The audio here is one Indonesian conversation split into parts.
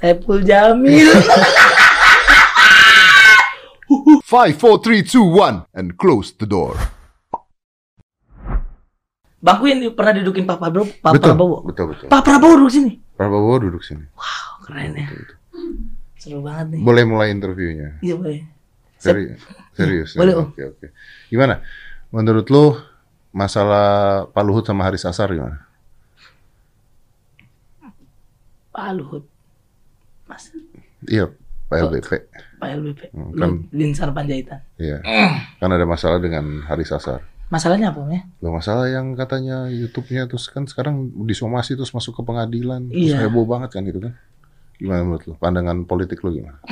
Saiful Jamil. Five, four, three, two, one, and close the door. Bangku yang pernah dudukin Pak Prabowo. Pak betul, Prabowo. betul, betul. Pak Prabowo duduk sini. Prabowo duduk sini. Wow, keren ya. Seru banget nih. Boleh mulai interviewnya. Iya boleh. Seri serius. Boleh, ya? Om. Oke, oke. Gimana? Menurut lu masalah Pak Luhut sama Haris Asar gimana? Pak Luhut. Mas, Iya, Pak LBP. Pak LBP. Hmm, kan. Linsar Panjaitan. Iya. Kan ada masalah dengan Haris Asar. Masalahnya apa, Om, ya? Loh, masalah yang katanya YouTube-nya terus kan sekarang disomasi terus masuk ke pengadilan. Terus Iya. heboh banget kan gitu kan. Gimana menurut lu? Pandangan politik lu gimana?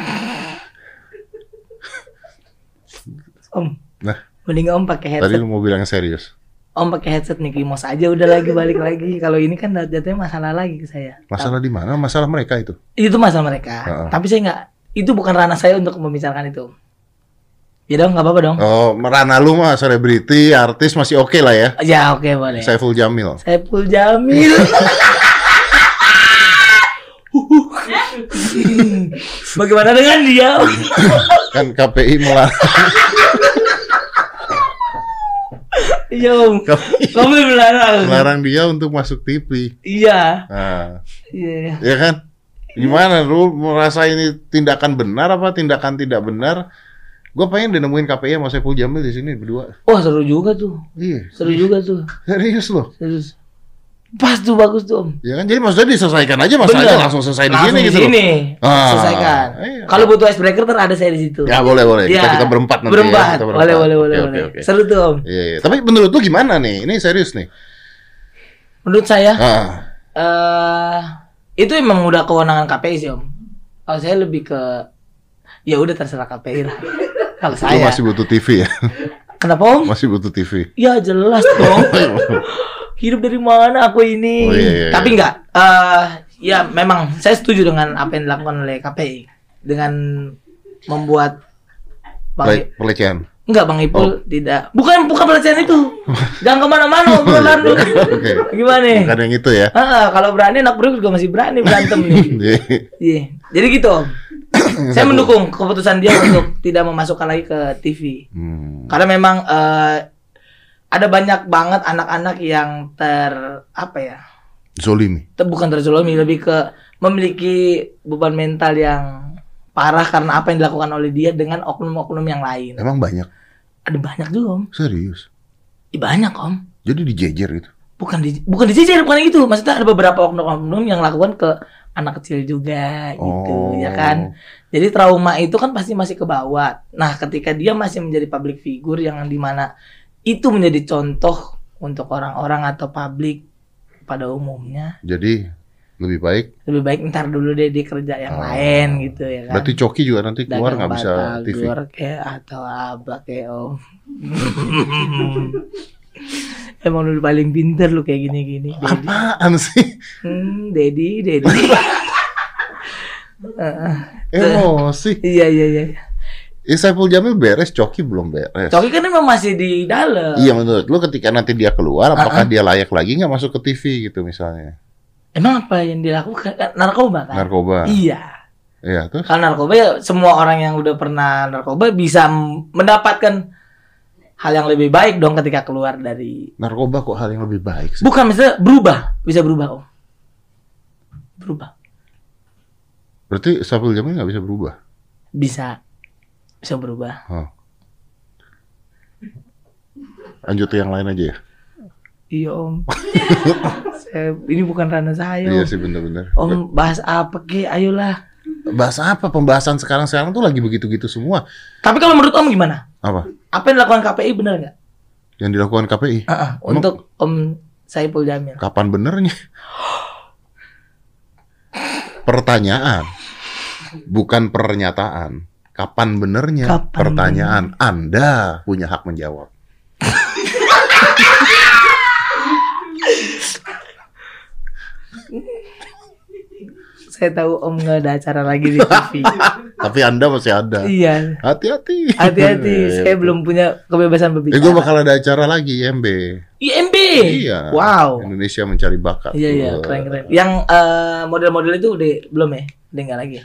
Om. Nah. Mending Om pakai Tadi headset. lu mau bilang serius. Om pakai headset Mickey Mouse aja udah lagi balik lagi. Kalau ini kan jatuhnya masalah lagi ke saya. Masalah di mana? Masalah mereka itu. Itu masalah mereka. Heeh. Tapi saya nggak. Itu bukan ranah saya untuk membicarakan itu. Ya dong, nggak apa-apa dong. Oh, merana lu mah selebriti, artis masih oke lah ya. Ya oke boleh. Saiful Jamil. Saiful Jamil. Bagaimana dengan dia? Kan KPI melarang Iya om. KPI Kamu melarang. melarang dia untuk masuk TV. Iya. Nah, Iya. ya kan? Gimana lu merasa ini tindakan benar apa tindakan tidak benar? Gue pengen deh nemuin KPI sama Saiful Jamil di sini berdua. Wah seru juga tuh. Iya, Seru juga tuh. serius loh. Serius. Pas tuh bagus tuh om. Ya kan jadi maksudnya diselesaikan aja masalahnya Bener. langsung selesai di Langsung sini di gitu. loh. sini. Ah, Selesaikan. iya. Kalau butuh icebreaker ter ada saya di situ. Ya boleh boleh. Kita, Iya. kita berempat nanti Berempat. ya. Kita Boleh boleh boleh boleh. Oke oke. Seru tuh om. Iya, iya. Tapi menurut lu gimana nih? Ini serius nih. Menurut saya Ah, eh itu emang udah kewenangan KPI sih om. Kalau saya lebih ke ya udah terserah KPI lah. Kalau lu saya. masih butuh TV ya? Kenapa om? Masih butuh TV. Ya jelas dong. Hidup dari mana aku ini? Oh, iya, iya, Tapi iya. enggak. eh ya memang saya setuju dengan apa yang dilakukan oleh KPI dengan membuat Bang Pele- pelecehan. enggak Bang Ipul Oh. tidak. Bukan bukan pelecehan itu. Jangan ke mana-mana obrolan lu. Oke. Gimana nih? Bukan yang itu ya. Ah, kalau berani anak bro juga masih berani berantem nih. Iya. Iya. Jadi gitu. Saya mendukung keputusan dia untuk tidak memasukkan lagi ke TV. Hmm. Karena memang eh, ada banyak banget anak-anak yang ter apa ya? Zolimi. ter- bukan terzolimi, lebih ke memiliki beban mental yang parah karena apa yang dilakukan oleh dia dengan oknum-oknum yang lain. Emang banyak. Ada banyak juga, Om. Serius. Ih, banyak, Om. Jadi dijejer itu. Bukan di bukan dijejer, bukan yang itu. Maksudnya ada beberapa oknum-oknum yang lakukan ke anak kecil juga gitu, Oh. ya kan? Jadi trauma itu kan pasti masih ke bawah. Nah, ketika dia masih menjadi public figure yang di mana itu menjadi contoh untuk orang-orang atau publik pada umumnya, Jadi lebih baik. lebih baik ntar dulu deh dia kerja yang Oh. lain gitu ya kan. Berarti Coki juga nanti keluar nggak bisa TV. batagor kayak atau apa kayak om. Emang lu paling pinter lu kayak gini-gini. Apaan sih? Hmm, Dedi, Dedi. Emosi. iya iya iya. Ya, Saiful Jamil beres, Coki belum beres. Coki kan emang masih di dalam. Iya menurut lu ketika nanti dia keluar, apakah dia layak lagi nggak masuk ke TV gitu misalnya? Emang apa yang dilakukan? Kan Narkoba kan? Narkoba. Iya. Iya terus. Kalau narkoba ya semua orang yang udah pernah narkoba bisa mendapatkan hal yang lebih baik dong ketika keluar dari Narkoba kok hal yang lebih baik sih? bukan misalnya berubah, bisa berubah om. Berubah. Berarti Saiful Jamil nggak bisa berubah? Bisa. Bisa berubah. Oh. Lanjut ke yang lain aja ya? Iya om. Saya, ini bukan ranah saya Iya sih bener-bener. Om bahas apa ke? Ayolah. Bahas apa? Pembahasan sekarang-sekarang tuh lagi begitu-gitu semua. Tapi kalau menurut om gimana? Apa? Apa yang dilakukan KPI benar nggak? Yang dilakukan KPI? Ah, ah, untuk Om Saipul Jamil. Kapan benernya? Pertanyaan. Bukan pernyataan. Kapan benernya? Kapan Pertanyaan. Anda punya hak menjawab. Saya tahu Om nggak ada acara lagi di TV. Tapi Anda masih ada. iya. Hati-hati. Hati-hati, saya iya. belum punya kebebasan Eh, berbicara. gue bakal ada acara lagi, MB. IMB. Wih, Iya. wow. Indonesia mencari bakat. Iya iya keren keren. Yang eh, model-model itu udah belum ya? Udah nggak lagi.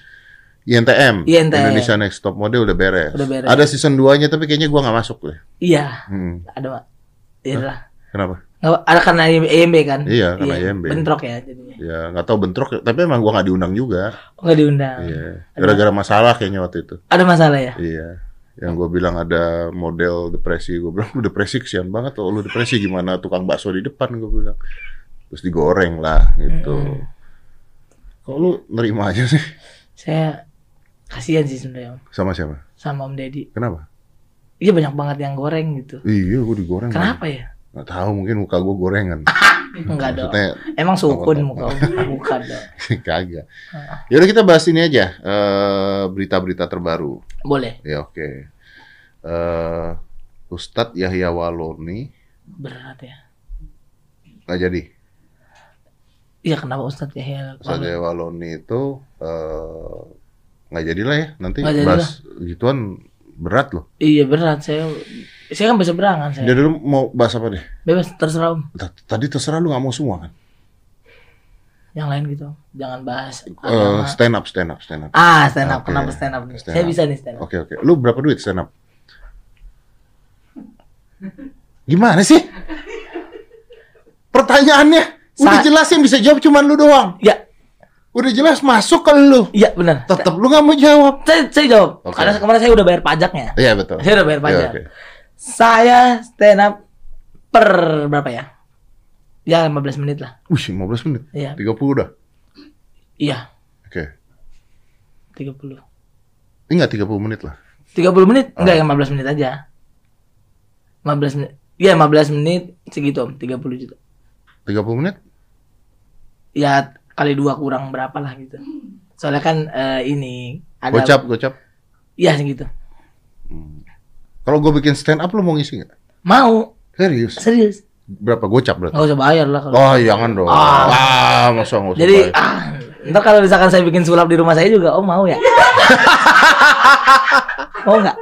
INTM, INTM. Indonesia Next Top Model udah beres. Udah beres. Ada season 2-nya tapi kayaknya gua nggak masuk deh. Iya, Hmm. ada Pak. Iya lah. Kenapa? Ada karena EMB kan? Iya, karena IMB. Bentrok ya jadinya. Ya nggak tahu bentrok, tapi emang gua nggak diundang juga. Oh, nggak diundang. Iya. Gara-gara masalah kayaknya waktu itu. Ada masalah ya? Iya. Yang gue bilang ada model depresi, gue bilang lu depresi kesian banget loh, lu depresi gimana tukang bakso di depan gue bilang. Terus digoreng lah gitu. Mm-mm. Kok lu nerima aja sih? Saya kasihan sih sebenarnya Om. Sama siapa? sama Om Deddy. Kenapa? Iya banyak banget yang goreng gitu. Iya, gue digoreng. Kenapa ya? Gak tahu, mungkin muka gue gorengan. Enggak dong. Emang sukun muka Om. Bukan dong. kagak. Yaudah kita bahas ini aja, eh, berita-berita terbaru. Boleh. Ya oke. Eh, Ustadz Yahya Waloni Berat ya. nggak jadi. Iya kenapa Ustadz Yahya? Ustadz Yahya Waloni itu eh, nggak jadi lah ya. Nanti Nggak bahas gituan berat loh. Iya berat saya. Saya kan bisa berangan saya. Jadi lu mau bahas apa deh? Bebas terserah Om. Tadi terserah lu nggak mau semua kan? Yang lain gitu. Jangan bahas agama. stand up, stand up, stand up. Ah stand up. Oke. Kenapa stand up? nih? Stand saya up. bisa nih stand up. Oke oke. Lu berapa duit stand up? Gimana sih? Pertanyaannya udah Sa- jelas yang bisa jawab cuman lu doang. Ya, Udah jelas masuk ke lu. iya benar. Tetap lu nggak mau jawab. Saya, saya jawab. Oke. Karena kemarin saya udah bayar pajaknya. Iya betul. Saya udah bayar Iya, pajak. oke. Saya stand up per berapa ya? Ya 15 menit lah. Wih, 15 menit. Iya. 30 udah. Iya, Oke. 30. Enggak 30 menit lah. 30 menit? Enggak, yang 15 menit aja. 15 menit. Iya, 15 menit segitu Om, 30 juta. 30 menit? Ya kali dua kurang berapa lah gitu. Soalnya kan eh, ini ada Gocap, gocap. Iya segitu. Kalau gue bikin stand up lu mau ngisi nggak? Mau, Serius? serius. Berapa gocap berarti? Nggak usah bayar lah kalau. Oh, jangan dong. Ah. Ah, masa nggak usah Jadi bayar. ah, ntar kalau misalkan saya bikin sulap di rumah saya juga, oh mau ya? mau nggak?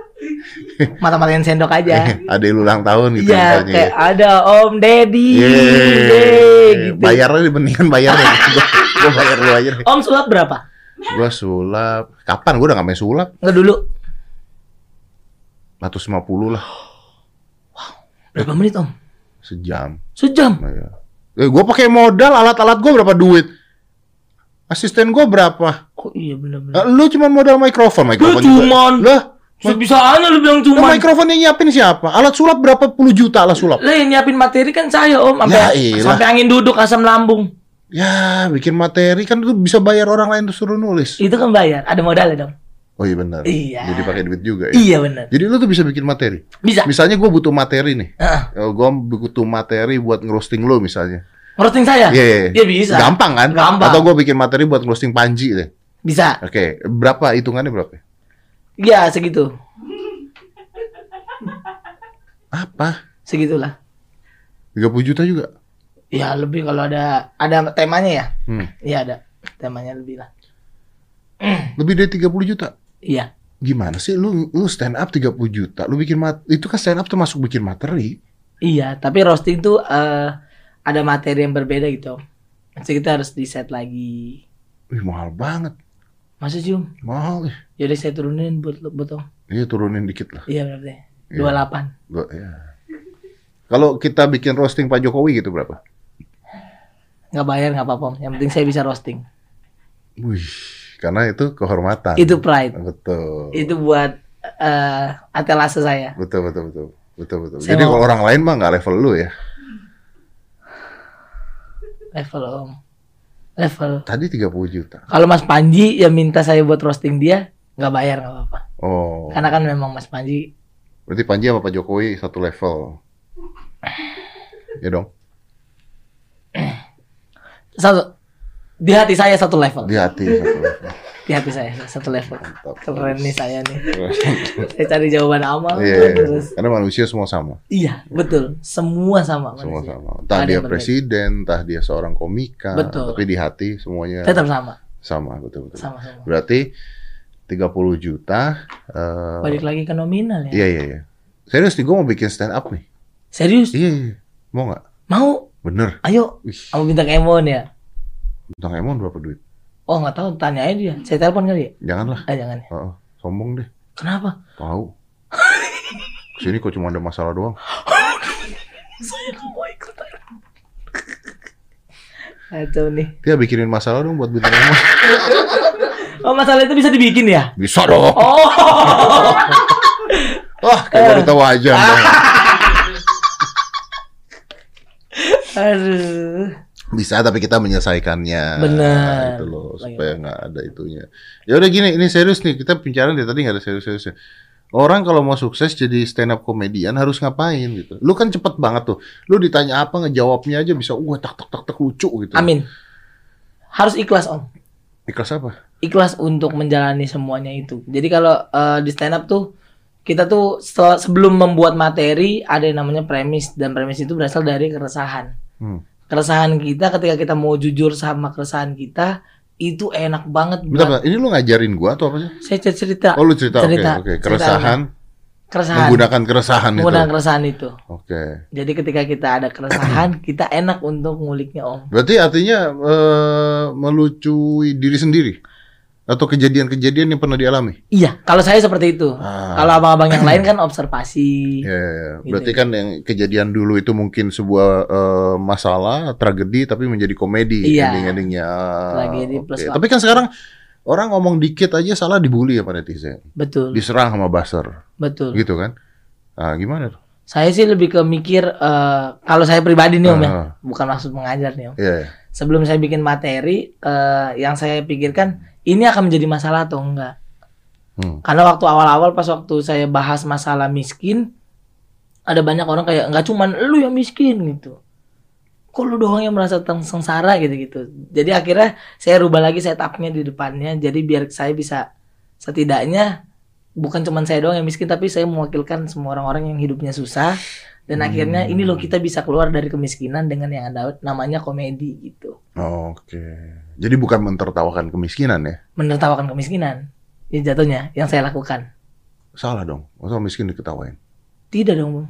Mata-matain sendok aja. ada yang ulang tahun gitu Iya, kayak ada Om Deddy, Yeay. Yeay, gitu. Bayarnya mendingan bayarnya. gue bayar lu aja deh. Om sulap berapa? Gue sulap. Kapan? Gue udah gak main sulap. Nggak dulu. 150 lah. Berapa menit Om? Sejam. Sejam. Nah, ya. Eh, gue pakai modal alat-alat gue berapa duit? Asisten gue berapa? Oh iya Eh, bener-bener. lu cuma modal mikrofon, mikrofon juga. cuman. Lah, Bisa aja lu bilang cuma. mikrofon yang nyiapin siapa? Alat sulap berapa puluh juta alat sulap? Lah yang nyiapin materi kan saya Om, Ya sampai iyalah. sampai angin duduk asam lambung. Ya, bikin materi kan lu bisa bayar orang lain tuh suruh nulis. Itu kan bayar, ada modalnya dong. Oh iya benar. Iya. Jadi pakai duit juga ya. Iya bener. Jadi lu tuh bisa bikin materi. Bisa. Misalnya gue butuh materi nih. Heeh. gue butuh materi buat ngerosting lu misalnya. Ngerosting saya? Iya, iya. Iya bisa. Gampang kan? Gampang. Atau gue bikin materi buat ngerosting Panji deh. Bisa. Oke, berapa hitungannya berapa? Iya segitu. Apa? Segitulah. 30 juta juga? Ya lebih kalau ada ada temanya ya. Hmm. Iya ada temanya lebih lah. Lebih dari 30 juta? Iya. Gimana sih lu lu stand up 30 juta? Lu bikin mat itu kan stand up termasuk bikin materi. Iya, tapi roasting tuh eh, ada materi yang berbeda gitu. Jadi kita harus di set lagi. Wih, mahal banget. Masa cium? Mahal ya. Yaudah saya turunin buat buat Om. Iya, turunin dikit lah. Iya berarti. Iya. 28. Gua, ya. Kalau kita bikin roasting Pak Jokowi gitu berapa? Nggak bayar nggak apa-apa. Yang penting saya bisa roasting. Wih, karena itu kehormatan. Itu pride. betul. Itu buat eh atelase saya. Betul betul betul. Betul betul. Saya Jadi mau- kalau orang lain mah nggak level lu ya. Level Om. Level. Tadi 30 juta. Kalau Mas Panji yang minta saya buat roasting dia, nggak bayar nggak apa-apa. Oh. Karena kan memang Mas Panji Berarti Panji sama Pak Jokowi satu level. Ya dong. Satu di hati saya satu level. Di hati satu level. Di hati saya satu level. Mantap. Keren nih saya nih. Saya cari jawaban amal Iya, terus. karena manusia semua sama, Iya, betul. Semua sama semua manusia. sama. Entah dia presiden, entah dia seorang komika, Betul. tapi di hati semuanya Tetap sama. sama, betul betul. Sama sama. Berarti 30 juta. eh, Balik lagi ke nominal ya. Iya iya iya. Serius nih, gue mau bikin stand up nih. Serius? Iya iya. Mau nggak? Mau? Bener. Ayo, Wih, sama bintang Emon ya. bintang Emon berapa duit? Oh nggak tahu, tanya aja dia. Saya telepon kali ya? Janganlah. Ah jangan ya. Heeh, sombong deh. Kenapa? Tahu. Sini kok cuma ada masalah doang. Saya nggak mau ikut. Kacau nih. Dia bikinin masalah dong buat bintang Emon. Oh masalah itu bisa dibikin ya? Bisa dong. Oh. Wah, kayak baru tahu aja. Anda. Aduh. Bisa tapi kita menyelesaikannya. Benar. Itu loh supaya nggak ada itunya. Ya udah gini, ini serius nih. Kita bicara dari tadi nggak ada serius-seriusnya. Orang kalau mau sukses jadi stand up komedian harus ngapain gitu. Lu kan cepet banget tuh. Lu ditanya apa ngejawabnya aja bisa wah tak tak tak tak lucu gitu. Amin. Harus ikhlas om. Ikhlas apa? Ikhlas untuk menjalani semuanya itu. Jadi kalau eh, di stand up tuh kita tuh setelah- sebelum membuat materi ada yang namanya premis dan premis itu berasal dari keresahan. Hmm. Keresahan kita ketika kita mau jujur sama keresahan kita itu enak banget Bentar, buat bentar. Ini lu ngajarin gua atau apa sih? saya cer- cerita Oh lu cerita, oke Cerita. oke. Cerita Keresahan, keresahan menggunakan keresahan menggunakan itu. keresahan itu. Oke. Jadi ketika kita ada keresahan, kita enak untuk nguliknya om. Berarti artinya eh, melucui diri sendiri atau kejadian-kejadian yang pernah dialami. Iya, kalau saya seperti itu. Ah. Kalau abang-abang yang lain kan observasi. Ya, ya, ya. Gitu. berarti kan yang kejadian dulu itu mungkin sebuah eh, masalah, tragedi, tapi menjadi komedi Iya. ending-endingnya. Tragedi Oke. plus Tapi kan sekarang orang ngomong dikit aja salah dibully ya Pak netizen. Betul, Diserang sama buzzer, betul. gitu kan? Ah, gimana tuh? Saya sih lebih ke mikir eh, kalau saya pribadi nih om ya, Ah. bukan maksud mengajar nih om. Iya, iya. Sebelum saya bikin materi, eh, yang saya pikirkan ini akan menjadi masalah atau enggak. Hmm. Karena waktu awal-awal pas waktu saya bahas masalah miskin, ada banyak orang kayak nggak cuman lu yang miskin gitu. Kok lu doang yang merasa sengsara gitu-gitu. Jadi akhirnya saya rubah lagi setupnya di depannya. Jadi biar saya bisa setidaknya bukan cuman saya doang yang miskin, tapi saya mewakilkan semua orang-orang yang hidupnya susah. Dan akhirnya ini loh kita bisa keluar dari kemiskinan dengan yang ada namanya komedi gitu. Oke. Jadi bukan mentertawakan kemiskinan ya? Menertawakan kemiskinan. Ya jatuhnya yang saya lakukan. Salah dong. Masa miskin diketawain? Tidak dong.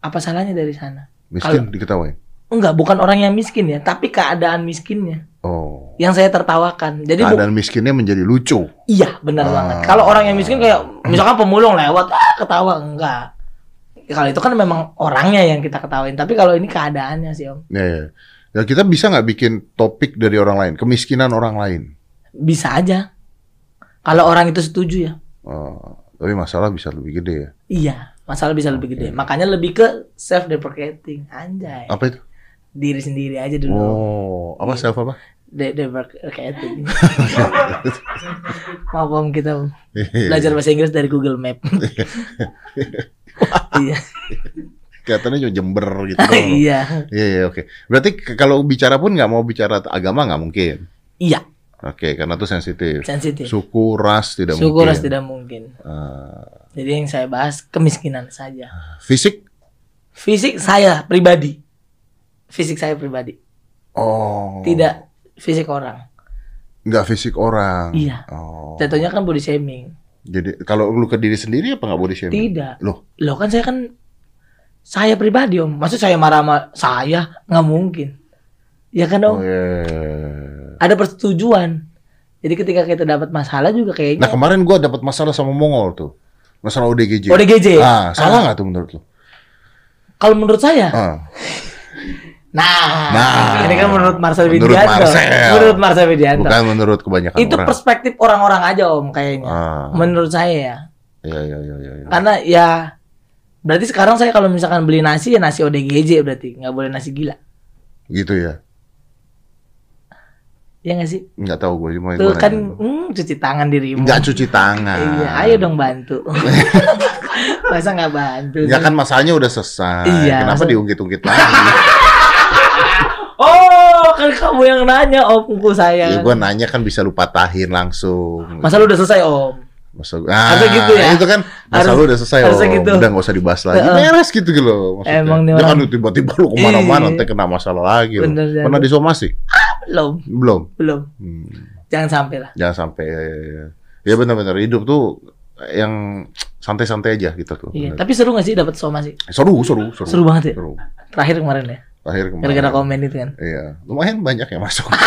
Apa salahnya dari sana? Miskin diketawain? Enggak, bukan orang yang miskin ya, tapi keadaan miskinnya Oh. yang saya tertawakan. Jadi bu- Keadaan miskinnya menjadi lucu. iya, benar Ah. banget. Kalau orang yang miskin kayak misalkan pemulung lewat, ah ketawa enggak. Kalau itu kan memang orangnya yang kita ketawain, tapi kalau ini keadaannya sih, Om. Ya, ya. Ya, kita bisa nggak bikin topik dari orang lain, kemiskinan orang lain. Bisa aja. Kalau orang itu setuju ya. Oh, tapi masalah bisa lebih gede ya. Iya, masalah bisa lebih gede. Makanya lebih ke self deprecating, anjay. Apa itu? Diri sendiri aja dulu. Oh, apa self apa? De deprecating. Maaf Om kita Om. belajar bahasa Inggris dari Google Map. iya. Kelihatannya cuma jember gitu. iya. Iya, iya, oke. Berarti ke- kalau bicara pun nggak mau bicara agama nggak mungkin. Iya, Oke, karena itu sensitif. sensitif. Suku, ras tidak Suku mungkin. ras tidak mungkin. Ah, Jadi yang saya bahas kemiskinan saja. fisik? Fisik saya pribadi. Fisik saya pribadi. Oh. Tidak fisik orang. Nggak fisik orang. Iya. Oh. Jatuhnya kan body shaming. Jadi kalau lu ke diri sendiri apa nggak body shaming? Tidak. Loh, Loh kan saya kan saya pribadi om. Maksud saya marah sama saya nggak mungkin. Ya kan oh, om. iya, iya, iya. Ada persetujuan. Jadi ketika kita dapat masalah juga Nah kayaknya. kemarin gua dapat masalah sama Mongol tuh. Masalah ODGJ. ODGJ. Ah, salah Ah. nggak tuh menurut lu? Kalau menurut saya, Ah. Nah, Nah, ini kan menurut Marcel menurut Widianto. Marcel. Menurut Marcel Widianto. Bukan menurut kebanyakan Itu orang. perspektif orang-orang aja om kayaknya. Ah. Menurut saya ya. Iya, iya, iya, iya. Karena ya berarti sekarang saya kalau misalkan beli nasi ya nasi ODGJ berarti nggak boleh nasi gila. Gitu ya. Ya nggak sih? Nggak tahu gue cuma Tuh kan hmm, cuci tangan dirimu. Nggak cuci tangan. Iya, ayo dong bantu. Masa nggak bantu? Ya kan masalahnya udah selesai. Iya, Kenapa masa- diungkit-ungkit lagi? Oh, kan kamu yang nanya omku saya. ya gue nanya kan bisa lu patahin langsung. Masa lu udah selesai om? Masa, ah, Harusnya gitu ya. Itu kan masa Harus- lu udah selesai harusnya oh, gitu. Udah gak usah dibahas lagi. Heeh. Beres gitu gitu loh. Maksudnya. Emang Jangan lu tiba-tiba lu ke mana-mana Iya. nanti kena masalah lagi. loh. Bener. Pernah disomasi? Belum, Belum. belum. Hmm. Jangan sampai lah. Jangan sampai. Ya, ya, ya. Ya benar-benar hidup tuh yang santai-santai aja gitu tuh. Iya. Bener. Tapi seru gak sih dapat somasi? Seru, seru, seru. Seru banget ya. Seru. Terakhir kemarin ya. Akhir kemarin. Gara-gara komen itu kan. Iya, lumayan banyak yang masuk.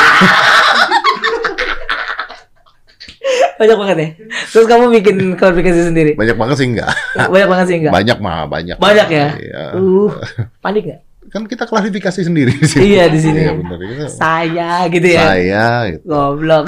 Banyak banget ya. Terus kamu bikin klarifikasi sendiri. banyak banget sih enggak. Banyak banget sih enggak? Banyak mah, banyak. Banyak ya? Iya. Uh, panik nggak? Kan kita klarifikasi sendiri di sini. Iya, di sini. Iya, benar itu. Saya gitu ya. Saya gitu. Goblok.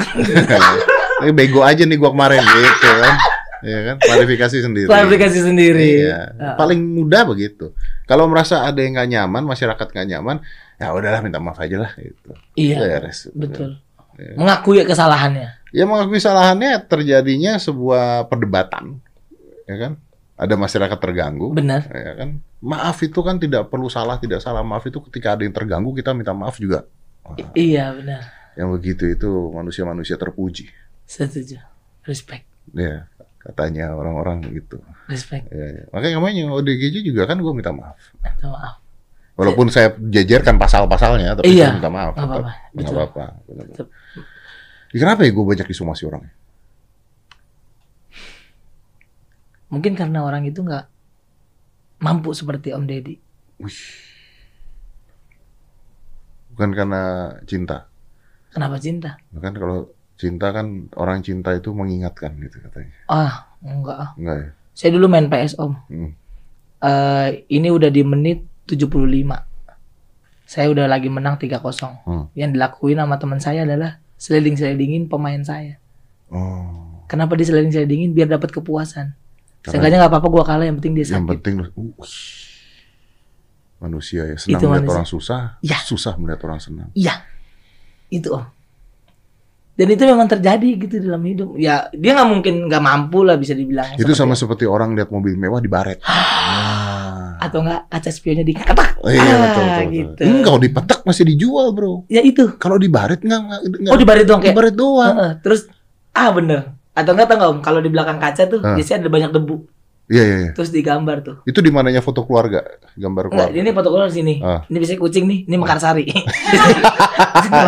Ini bego aja nih gua kemarin gitu kan. Iya kan, klarifikasi sendiri. Klarifikasi sendiri. Iya. Paling mudah begitu. Kalau merasa ada yang nggak nyaman, masyarakat nggak nyaman, ya udahlah minta maaf aja lah gitu. Iya, Beres. betul. Iya. Mengakui kesalahannya. Ya mengakui kesalahannya terjadinya sebuah perdebatan, ya kan? Ada masyarakat terganggu, Benar. ya kan? Maaf itu kan tidak perlu salah, tidak salah. Maaf itu ketika ada yang terganggu kita minta maaf juga. Wah, iya, benar. yang begitu itu manusia-manusia terpuji. Setuju. Respect. Ya, katanya orang-orang gitu. Respect. Ya, ya. Makanya kemarin yang ODGJ juga kan gue minta maaf. Minta maaf. Walaupun saya jejerkan pasal-pasalnya, tapi Iya, saya minta maaf. tetap. apa-apa. Ya, kenapa ya gue banyak disomasi orang? Mungkin karena orang itu nggak mampu seperti Om Deddy. Wih. Bukan karena cinta. Kenapa cinta? Kan kalau cinta kan orang cinta itu mengingatkan gitu katanya. Ah, enggak. ah. Enggak ya? Saya dulu main PS Om. Hmm. Eh, ini udah di menit 75. Saya udah lagi menang 3-0. Hmm. Yang dilakuin sama teman saya adalah sliding-slidingin pemain saya. Oh. Kenapa di sliding-slidingin? Biar dapat kepuasan. Karena Seenggaknya nggak apa-apa gua kalah, yang penting dia yang sakit. penting uh, manusia ya senang Itu melihat manusia. orang susah, Ya. susah melihat orang senang. Iya, itu om. Dan itu memang terjadi gitu dalam hidup. Ya dia nggak mungkin nggak mampu lah bisa dibilang. Itu sama seperti orang lihat mobil mewah di baret. Atau enggak kaca spionnya diketak. Oh, iya Ah, betul betul. betul. gitu. Hmm, kalau dipetak masih dijual bro. Ya itu. Kalau di baret nggak nggak nggak- Oh di barit doang kayak. baret doang. Heeh, terus ah bener. Atau enggak tahu nggak om? Kalau di belakang kaca tuh Ah. biasanya ada banyak debu. Iya iya iya. Terus digambar tuh. Itu di mananya foto keluarga, gambar Enggak, keluarga. ini foto keluar sini. Ah. Ini biasanya kucing nih, ini Mekarsari.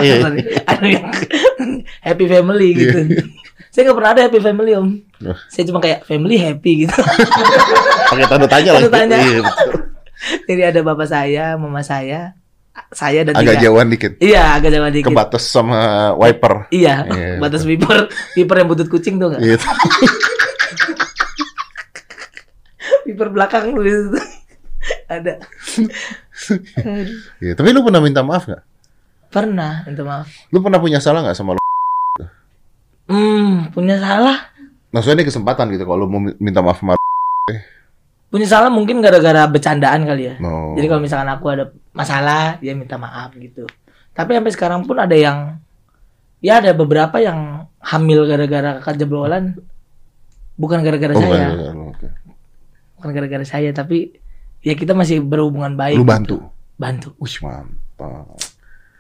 Iya, Ada yang happy family gitu. Saya nggak pernah ada happy family om. Saya cuma kayak family happy gitu. Pakai tanda tanya lagi. tanya. Iya. Jadi ada bapak saya, mama saya, saya dan Agak tiga. jauhan dikit. Iya, agak jauh dikit. Kebatas sama wiper. Iya, Iya, batas wiper, wiper yang butut kucing tuh nggak? Iya. Wiper belakang tuh di situ. ada. Iya, Tapi lu pernah minta maaf nggak? Pernah, minta maaf. Lu pernah punya salah nggak sama lu? Hmm, punya salah. Maksudnya ini kesempatan gitu kalau mau minta maaf sama lu. Punya salah mungkin gara-gara bercandaan kali ya. No. Jadi kalau misalkan aku ada masalah, dia minta maaf gitu. Tapi sampai sekarang pun ada yang ya ada beberapa yang hamil gara-gara kejeblolan bukan gara-gara Oh, saya. bukan, oke. Bukan gara-gara saya, tapi ya kita masih berhubungan baik. Lu gitu. bantu. Bantu. Wih, mantap.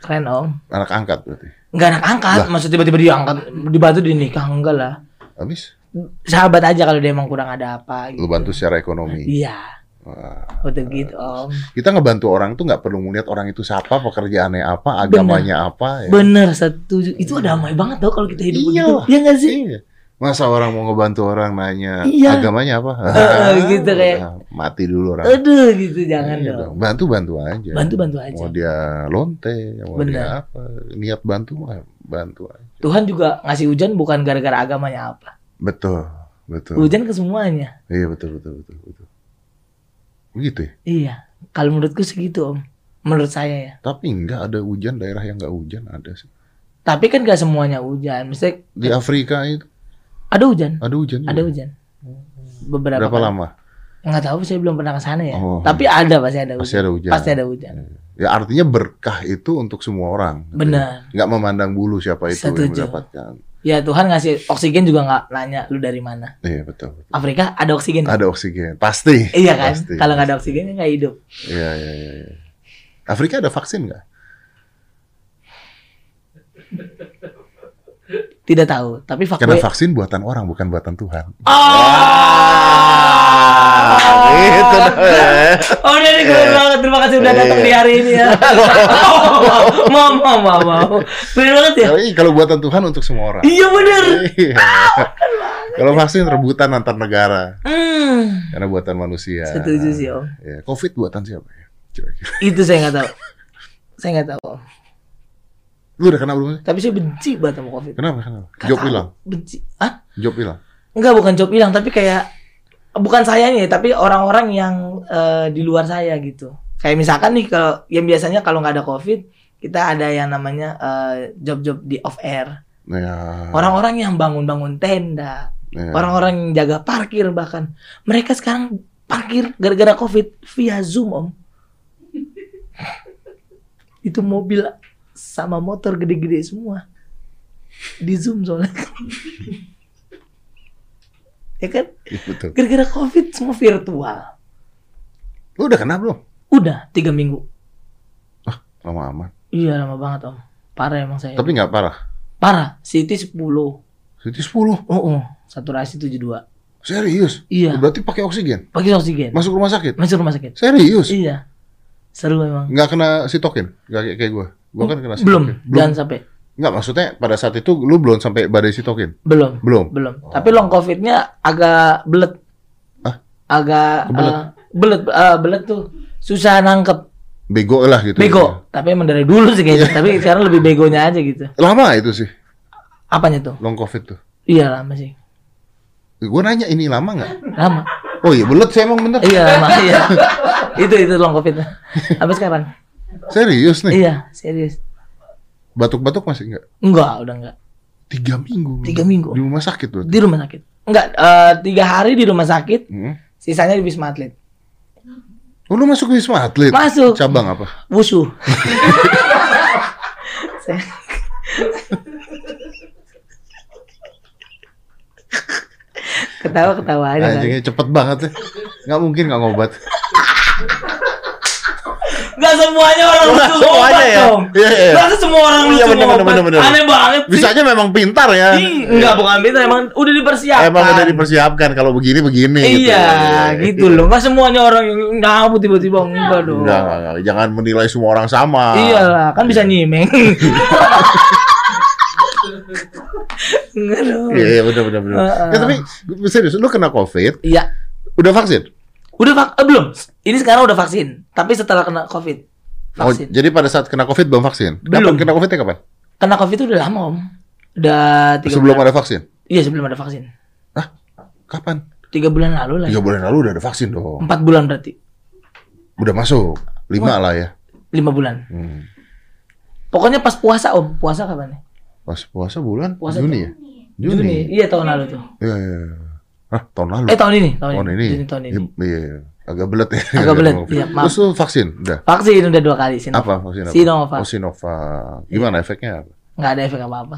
Keren om. Anak angkat berarti. Enggak anak angkat, Lah. maksud tiba-tiba diangkat, dibantu dinikah enggak lah. Habis Sahabat aja kalau dia emang kurang ada apa gitu. lu bantu secara ekonomi. Iya, Wah. betul gitu om. Kita ngebantu orang tuh nggak perlu melihat orang itu siapa, pekerjaannya apa, agamanya apa. Ya. Bener, setuju. Itu damai banget tau kalau kita hidup Iya begitu. lah. Iya nggak sih? Iya. Masa orang mau ngebantu orang nanya Iya. agamanya apa? Gitu kayak. Nah, mati dulu orang. Aduh gitu jangan Iya dong. Bantu bantu aja. Bantu bantu aja. Mau dia lonte, mau Bener. dia apa, niat bantu mah bantu aja. Tuhan juga ngasih hujan bukan gara-gara agamanya apa. Betul, betul. Hujan ke semuanya. Iya betul betul betul betul. Begitu ya. Iya. Kalau menurutku segitu om. Menurut saya ya. Tapi enggak ada hujan daerah yang enggak hujan ada sih. Tapi kan gak semuanya hujan. Misalnya Di Afrika itu ada hujan. ada hujan. juga? Ada hujan. Beberapa Berapa kali. lama? Nggak tahu saya belum pernah ke sana ya. Oh. Tapi ada pasti ada hujan. Pasti ada hujan. Pasti ada hujan. Ya artinya berkah itu untuk semua orang. Benar. Nggak memandang bulu siapa itu yang Setuju. mendapatkan. Ya Tuhan ngasih oksigen juga nggak nanya lu dari mana. Iya betul. betul. Afrika ada oksigen. Ada oksigen, pasti. Iya kan? Pasti. Kalau nggak ada oksigen nggak hidup. Iya iya iya. iya. Afrika ada vaksin nggak? Tidak tahu. Tapi Karena fuckboy. vaksin buatan orang bukan buatan Tuhan. Ah, gitu dah. Oh, udah nih keren banget. Terima kasih udah datang Iya. di hari ini ya. mau, mau, mau, mau. Keren banget ya. Kalau kalau buatan Tuhan untuk semua orang. Iya bener. Iya. Kalau vaksin rebutan antar negara Hmm. karena buatan manusia. Setuju sih om. Ya, Covid buatan siapa ya? Itu saya nggak tahu. Saya nggak tahu. Lu udah kena belum sih? Tapi saya benci banget sama COVID. Kenapa? Kenapa? Nggak Job hilang. Benci. Hah? Job hilang. Enggak, bukan job hilang, tapi kayak bukan saya nih, tapi orang-orang yang eh, di luar saya gitu. Kayak misalkan nih kalau yang biasanya kalau nggak ada COVID, kita ada yang namanya eh, job-job di off air. Ya. Orang-orang yang bangun-bangun tenda, ya. orang-orang yang jaga parkir bahkan. Mereka sekarang parkir gara-gara COVID via Zoom, Om. Itu mobil sama motor gede-gede semua. Di Zoom soalnya. ya kan? Iya. Gara-gara COVID semua virtual. Lu udah kena belum? Udah tiga minggu. Lama aman. Iya lama banget om. Parah emang saya. Tapi nggak parah. Parah. CT 10. Jadi 10. Oh, oh. Saturasi 72. Serius? Iya. Berarti pakai oksigen? Pakai oksigen. Masuk rumah sakit? Masuk rumah sakit. Serius? Iya. Seru emang. Nggak kena sitokin? Nggak kayak, kayak gue? Gue kan kena Belum. sitokin. Jangan sampai. Nggak, maksudnya pada saat itu lu belum sampai badai sitokin? Belum. Belum? Belum. Tapi long covidnya agak belet. Hah? Agak eh, belet. eh, belet tuh susah nangkep. Bego lah gitu. Bego. Tapi emang dari dulu sih kayaknya. Tapi sekarang lebih begonya aja gitu. Lama itu sih, Apanya tuh? long covid tuh. Iya lama sih. Gue nanya ini lama nggak? Lama. Oh iya, belet sih emang bener. Iya lama. Iya. itu itu long covid. Sampai sekarang. Serius nih? Iya serius. Batuk-batuk masih nggak? Enggak, udah enggak. Tiga minggu. Tiga minggu. Di rumah sakit berarti? Di rumah sakit. Enggak, eh, tiga hari di rumah sakit, Hmm. sisanya di Wisma Atlet. Oh, lu masuk ke Wisma Atlet? Masuk. Cabang apa? Wusu. Saya- Ketawa-ketawa aja. Anjingnya cepet banget ya. Nggak mungkin nggak ngobat. Enggak semuanya orang Nggak lucu ngobat ya? dong. Iya, iya. Masa semua orang Iya, lucu bener, bener, ngobat? bener, bener. Aneh banget sih. Bisanya memang pintar ya. Ih, Enggak, bukan pintar, emang udah dipersiapkan. Emang udah dipersiapkan kalau begini begini. gitu. Iya, gitu loh. Enggak semuanya orang yang ngabut tiba-tiba enggak dong. Enggak, enggak. Jangan menilai semua orang sama. Iyalah, kan bisa nyimeng. Enggak dong. Iya, iya benar benar benar. Heeh. Ya tapi serius, lu kena Covid, Iya. udah vaksin? Udah vak eh, belum. Ini sekarang udah vaksin, tapi setelah kena Covid. Oh, Vaksin. jadi pada saat kena Covid belum vaksin? Belum. Kena Covidnya kapan? Kena Covid itu udah lama, Om. Udah tiga Sebelum bulan. ada vaksin? Iya, sebelum ada vaksin. Kapan? Tiga bulan lalu lah. Tiga bulan lalu udah ada vaksin dong. Empat bulan berarti. Udah masuk. Lima lah ya. Lima bulan. Hmm. Pokoknya pas puasa, Om. Puasa kapan nih? Pas puasa bulan Puasa Juni ya? Juni. Iya, tahun lalu tuh. Iya, iya. iya. Hah, tahun lalu. Eh, tahun ini, tahun, tahun ini. ini. Juni tahun ini. Iya, iya. Agak belet ya. Agak belet, iya, maaf. Terus lu vaksin? Udah. Vaksin udah dua kali Sinovac. Apa vaksin apa? Sinovac. Oh, Sinovac. Gimana efeknya? apa? Nggak ada efek apa-apa.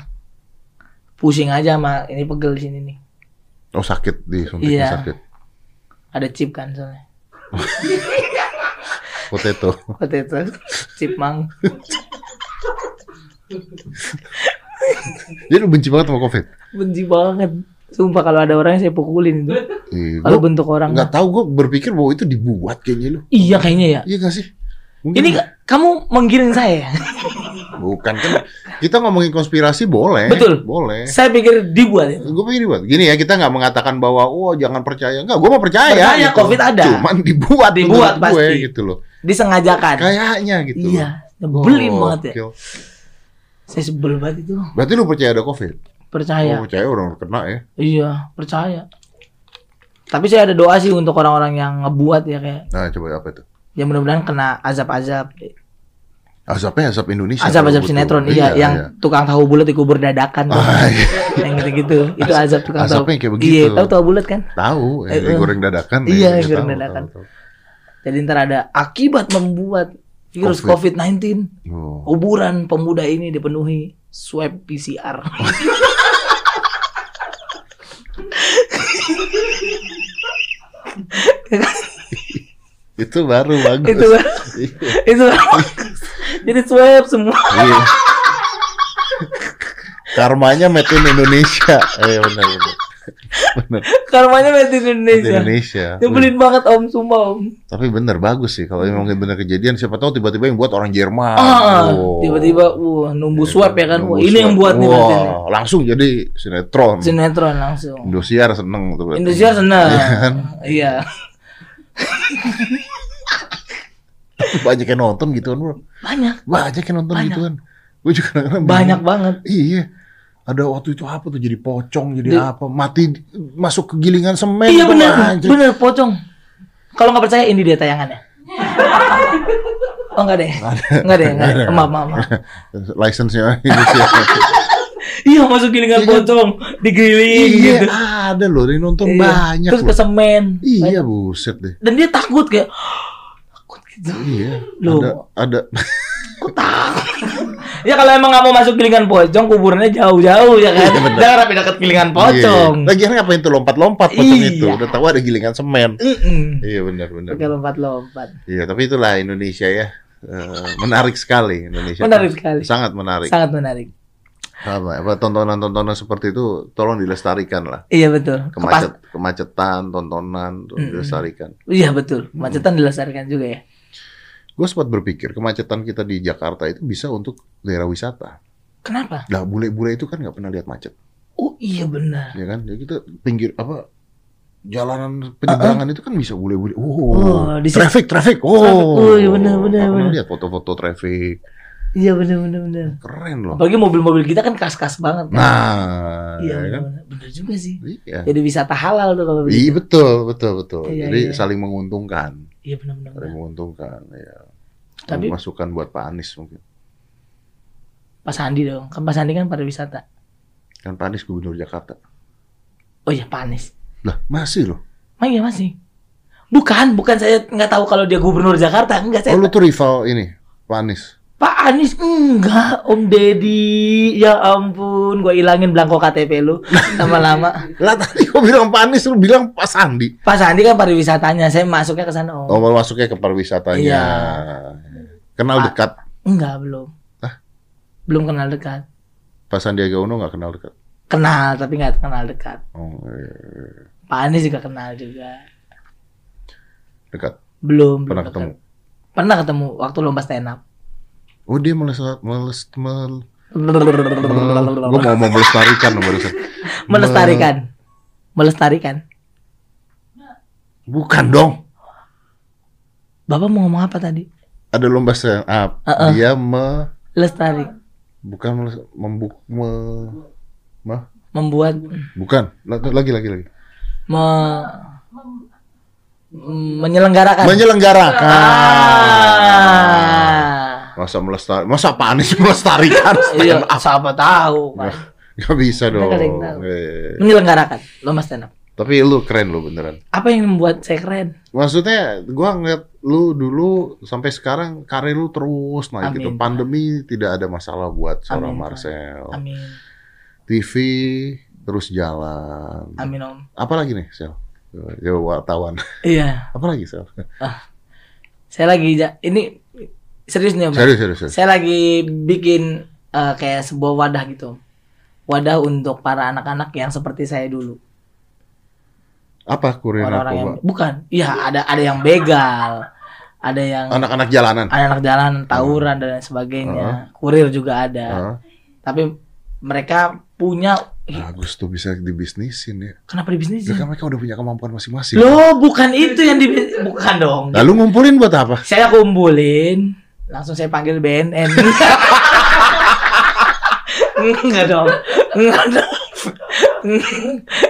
Pusing aja sama ini pegel di sini nih. Oh, sakit di suntiknya Iya. sakit. Ada chip kan soalnya. Potato. Itu chip mang. Jadi lu benci banget sama Covid? Benci banget. Sumpah kalau ada orang yang saya pukulin itu. Iya, Kalau bentuk orang. nggak tahu gue berpikir bahwa itu dibuat kayaknya lu. Iya kayaknya ya. Iya gak sih? Mungkin Ini ka- kamu menggiring saya. bukan kan kita ngomongin konspirasi boleh. Betul. Boleh. saya pikir dibuat itu. Gue pikir dibuat. Gini ya kita nggak mengatakan bahwa oh jangan percaya. Enggak, gue mau percaya. Percaya, gitu. Covid ada. Cuman dibuat, Dibuat menurut gue, pasti. gitu loh. Disengajakan. Kayaknya gitu. Iya. Nyebelin Oh, banget ya. gokil. Saya sebel banget itu. Berarti lu percaya ada Covid? Percaya. Oh, percaya orang kena ya. Iya, percaya. Tapi saya ada doa sih untuk orang-orang yang ngebuat ya kayak Nah, coba apa itu? ya mudah-mudahan kena azab-azab. Azabnya azab Indonesia. Azab-azab sinetron betul. iya, yang tukang tahu bulat dikubur dadakan. Ah, iya. yang gitu-gitu. Itu azab tukang tahu. Azabnya kayak begitu. Iya, tahu tahu bulat kan? Tahu, eh, Eh, goreng dadakan. Iya, eh, goreng tahu, dadakan. tahu, tahu. Jadi ntar ada akibat membuat virus Covid. COVID-19. Oh. Kuburan pemuda ini dipenuhi swab PCR. Itu baru bagus. itu itu jadi swab semua. Iya. Karmanya made in Indonesia. Eh benar benar. Karmanya made in Made in Indonesia. Indonesia. Nyebelin banget om, sumpah om. Tapi bener bagus sih kalau emang bener kejadian siapa tahu tiba-tiba yang buat orang Jerman. Ah, Oh. tiba-tiba, wah, nunggu swab ya kan. Wah, ini yang buat nih berarti. Wah, langsung jadi sinetron. Sinetron langsung. Indosiar seneng tuh berarti. Indonesia senang. Iya kan? Iya. Banyak yang nonton gituan bro. Banyak, Banyak yang nonton Banyak. gituan. Gue juga banyak banget. Iya. Ada waktu itu apa tuh jadi pocong, jadi Di- apa? Mati masuk ke gilingan semen. Iya bener, anjir. bener pocong. Kalau nggak percaya ini dia tayangannya. Oh enggak deh, enggak deh, enggak deh. Maaf, maaf, maaf. License-nya Indonesia. Iya masuk gilingan Iya pocong, digeriling iya, gitu. ada loh, yang nonton Iya. banyak Terus ke semen. Iya, buset deh. Dan dia takut kayak gitu. Iya, Loh. ada ada Kok takut? ya kalau emang nggak mau masuk gilingan pocong, kuburannya jauh-jauh ya kan. Iya. Jangan sampai dekat gilingan pocong. Iya. Lagian ngapain tuh lompat-lompat pocong Iya. itu? Udah tahu ada gilingan semen. Mm-mm. Iya benar benar. Pakai lompat-lompat. Iya, tapi itulah Indonesia ya. Eh, menarik sekali Indonesia. Menarik sekali. Sangat menarik. Sangat menarik. Apa, apa tontonan-tontonan seperti itu tolong dilestarikan lah. Iya betul. Kepas- Kemacet, kemacetan, tontonan tuh Mm-mm. dilestarikan. Iya betul. Kemacetan dilestarikan juga ya. Gue sempat berpikir kemacetan kita di Jakarta itu bisa untuk daerah wisata. Kenapa? Lah bule-bule itu kan nggak pernah lihat macet, Oh iya benar. ya kan? Jadi kita pinggir apa jalanan penyeberangan itu kan bisa bule-bule. Oh, Oh, traffic, traffic. Oh. Oh, iya benar, benar, pernah benar. lihat foto-foto traffic. Iya benar benar benar. Keren loh. Apalagi mobil-mobil kita kan kas-kas banget. kan? Nah, iya ya benar, kan? benar. Juga sih. Iya. Jadi wisata halal tuh kalau Iya begitu. betul, betul, betul. Iya, Jadi iya. saling menguntungkan, Iya benar benar. saling benar. menguntungkan. Ya. Tapi masukan buat Pak Anies mungkin. Pak Sandi dong. Kan Pak Sandi kan pariwisata. Kan Pak Anies gubernur Jakarta. Oh iya Pak Anies. Lah masih loh. Emang iya masih? Bukan, bukan saya nggak tahu kalau dia gubernur Jakarta. Enggak saya. Oh lu tuh rival ini, Pak Anies. Pak Anies enggak, Om Deddy. Ya ampun, gua ilangin belangko KTP lu lama-lama. Lah tadi kau bilang Pak Anies, lu bilang Pak Sandi. Pak Sandi kan pariwisatanya, saya masuknya ke sana Om. Oh masuknya ke pariwisatanya. Iya. Kenal Pak- dekat. Enggak, belum. Hah? Belum kenal dekat. Pak Sandiaga Uno nggak kenal dekat. Kenal tapi nggak kenal dekat. Oh, iya. Pak Anies juga kenal juga. dekat. Belum, Pernah belum ketemu. dekat. Pernah ketemu waktu lomba stand up. Oh dia melesat, meles, mel, gue mau mau melestarikan barusan. Melestarikan. Melestarikan. Bukan dong. Bapak mau ngomong apa tadi? Ada lomba stand up. Uh-uh. Dia me, Lestari. bukan meles- membuk, me, mah, Membuat bukan. Lagi lagi lagi. me, m- menyelenggarakan. Menyelenggarakan. ah. Masa melestari, masa Pak Anies melestarikan Iya, siapa tahu. Pak. Gak bisa dong. kan yang tahu. Eh, Menyelenggarakan lomba stand up. Tapi lu keren lu beneran. Apa yang membuat saya keren? Maksudnya gua ngeliat lu dulu sampai sekarang karir lu terus naik Amin. gitu. Pandemi tidak ada masalah buat seorang Amin. Marcel. Amin. TV terus jalan. Amin Om. Apa lagi nih, Sel? Ya wartawan. Iya. Apa lagi, Sel? Saya lagi ja- ini serius nih Om. Serius, serius, serius. Saya lagi bikin eh, kayak sebuah wadah gitu. Wadah untuk para anak-anak yang seperti saya dulu. Apa kurir Orang-orang yang narkoba? bukan. Iya, ada ada yang begal. Ada yang Anak-anak jalanan. anak-anak jalan tawuran dan lain sebagainya. Kurir juga ada. Hah? Tapi mereka punya Bagus tuh bisa dibisnisin ya. kenapa di bisnis? Ya kan mereka udah punya kemampuan masing-masing. Loh, bukan itu yang di bukan dong. Lalu ngumpulin buat apa? Saya kumpulin, langsung saya panggil BNN. Enggak dong. Enggak dong.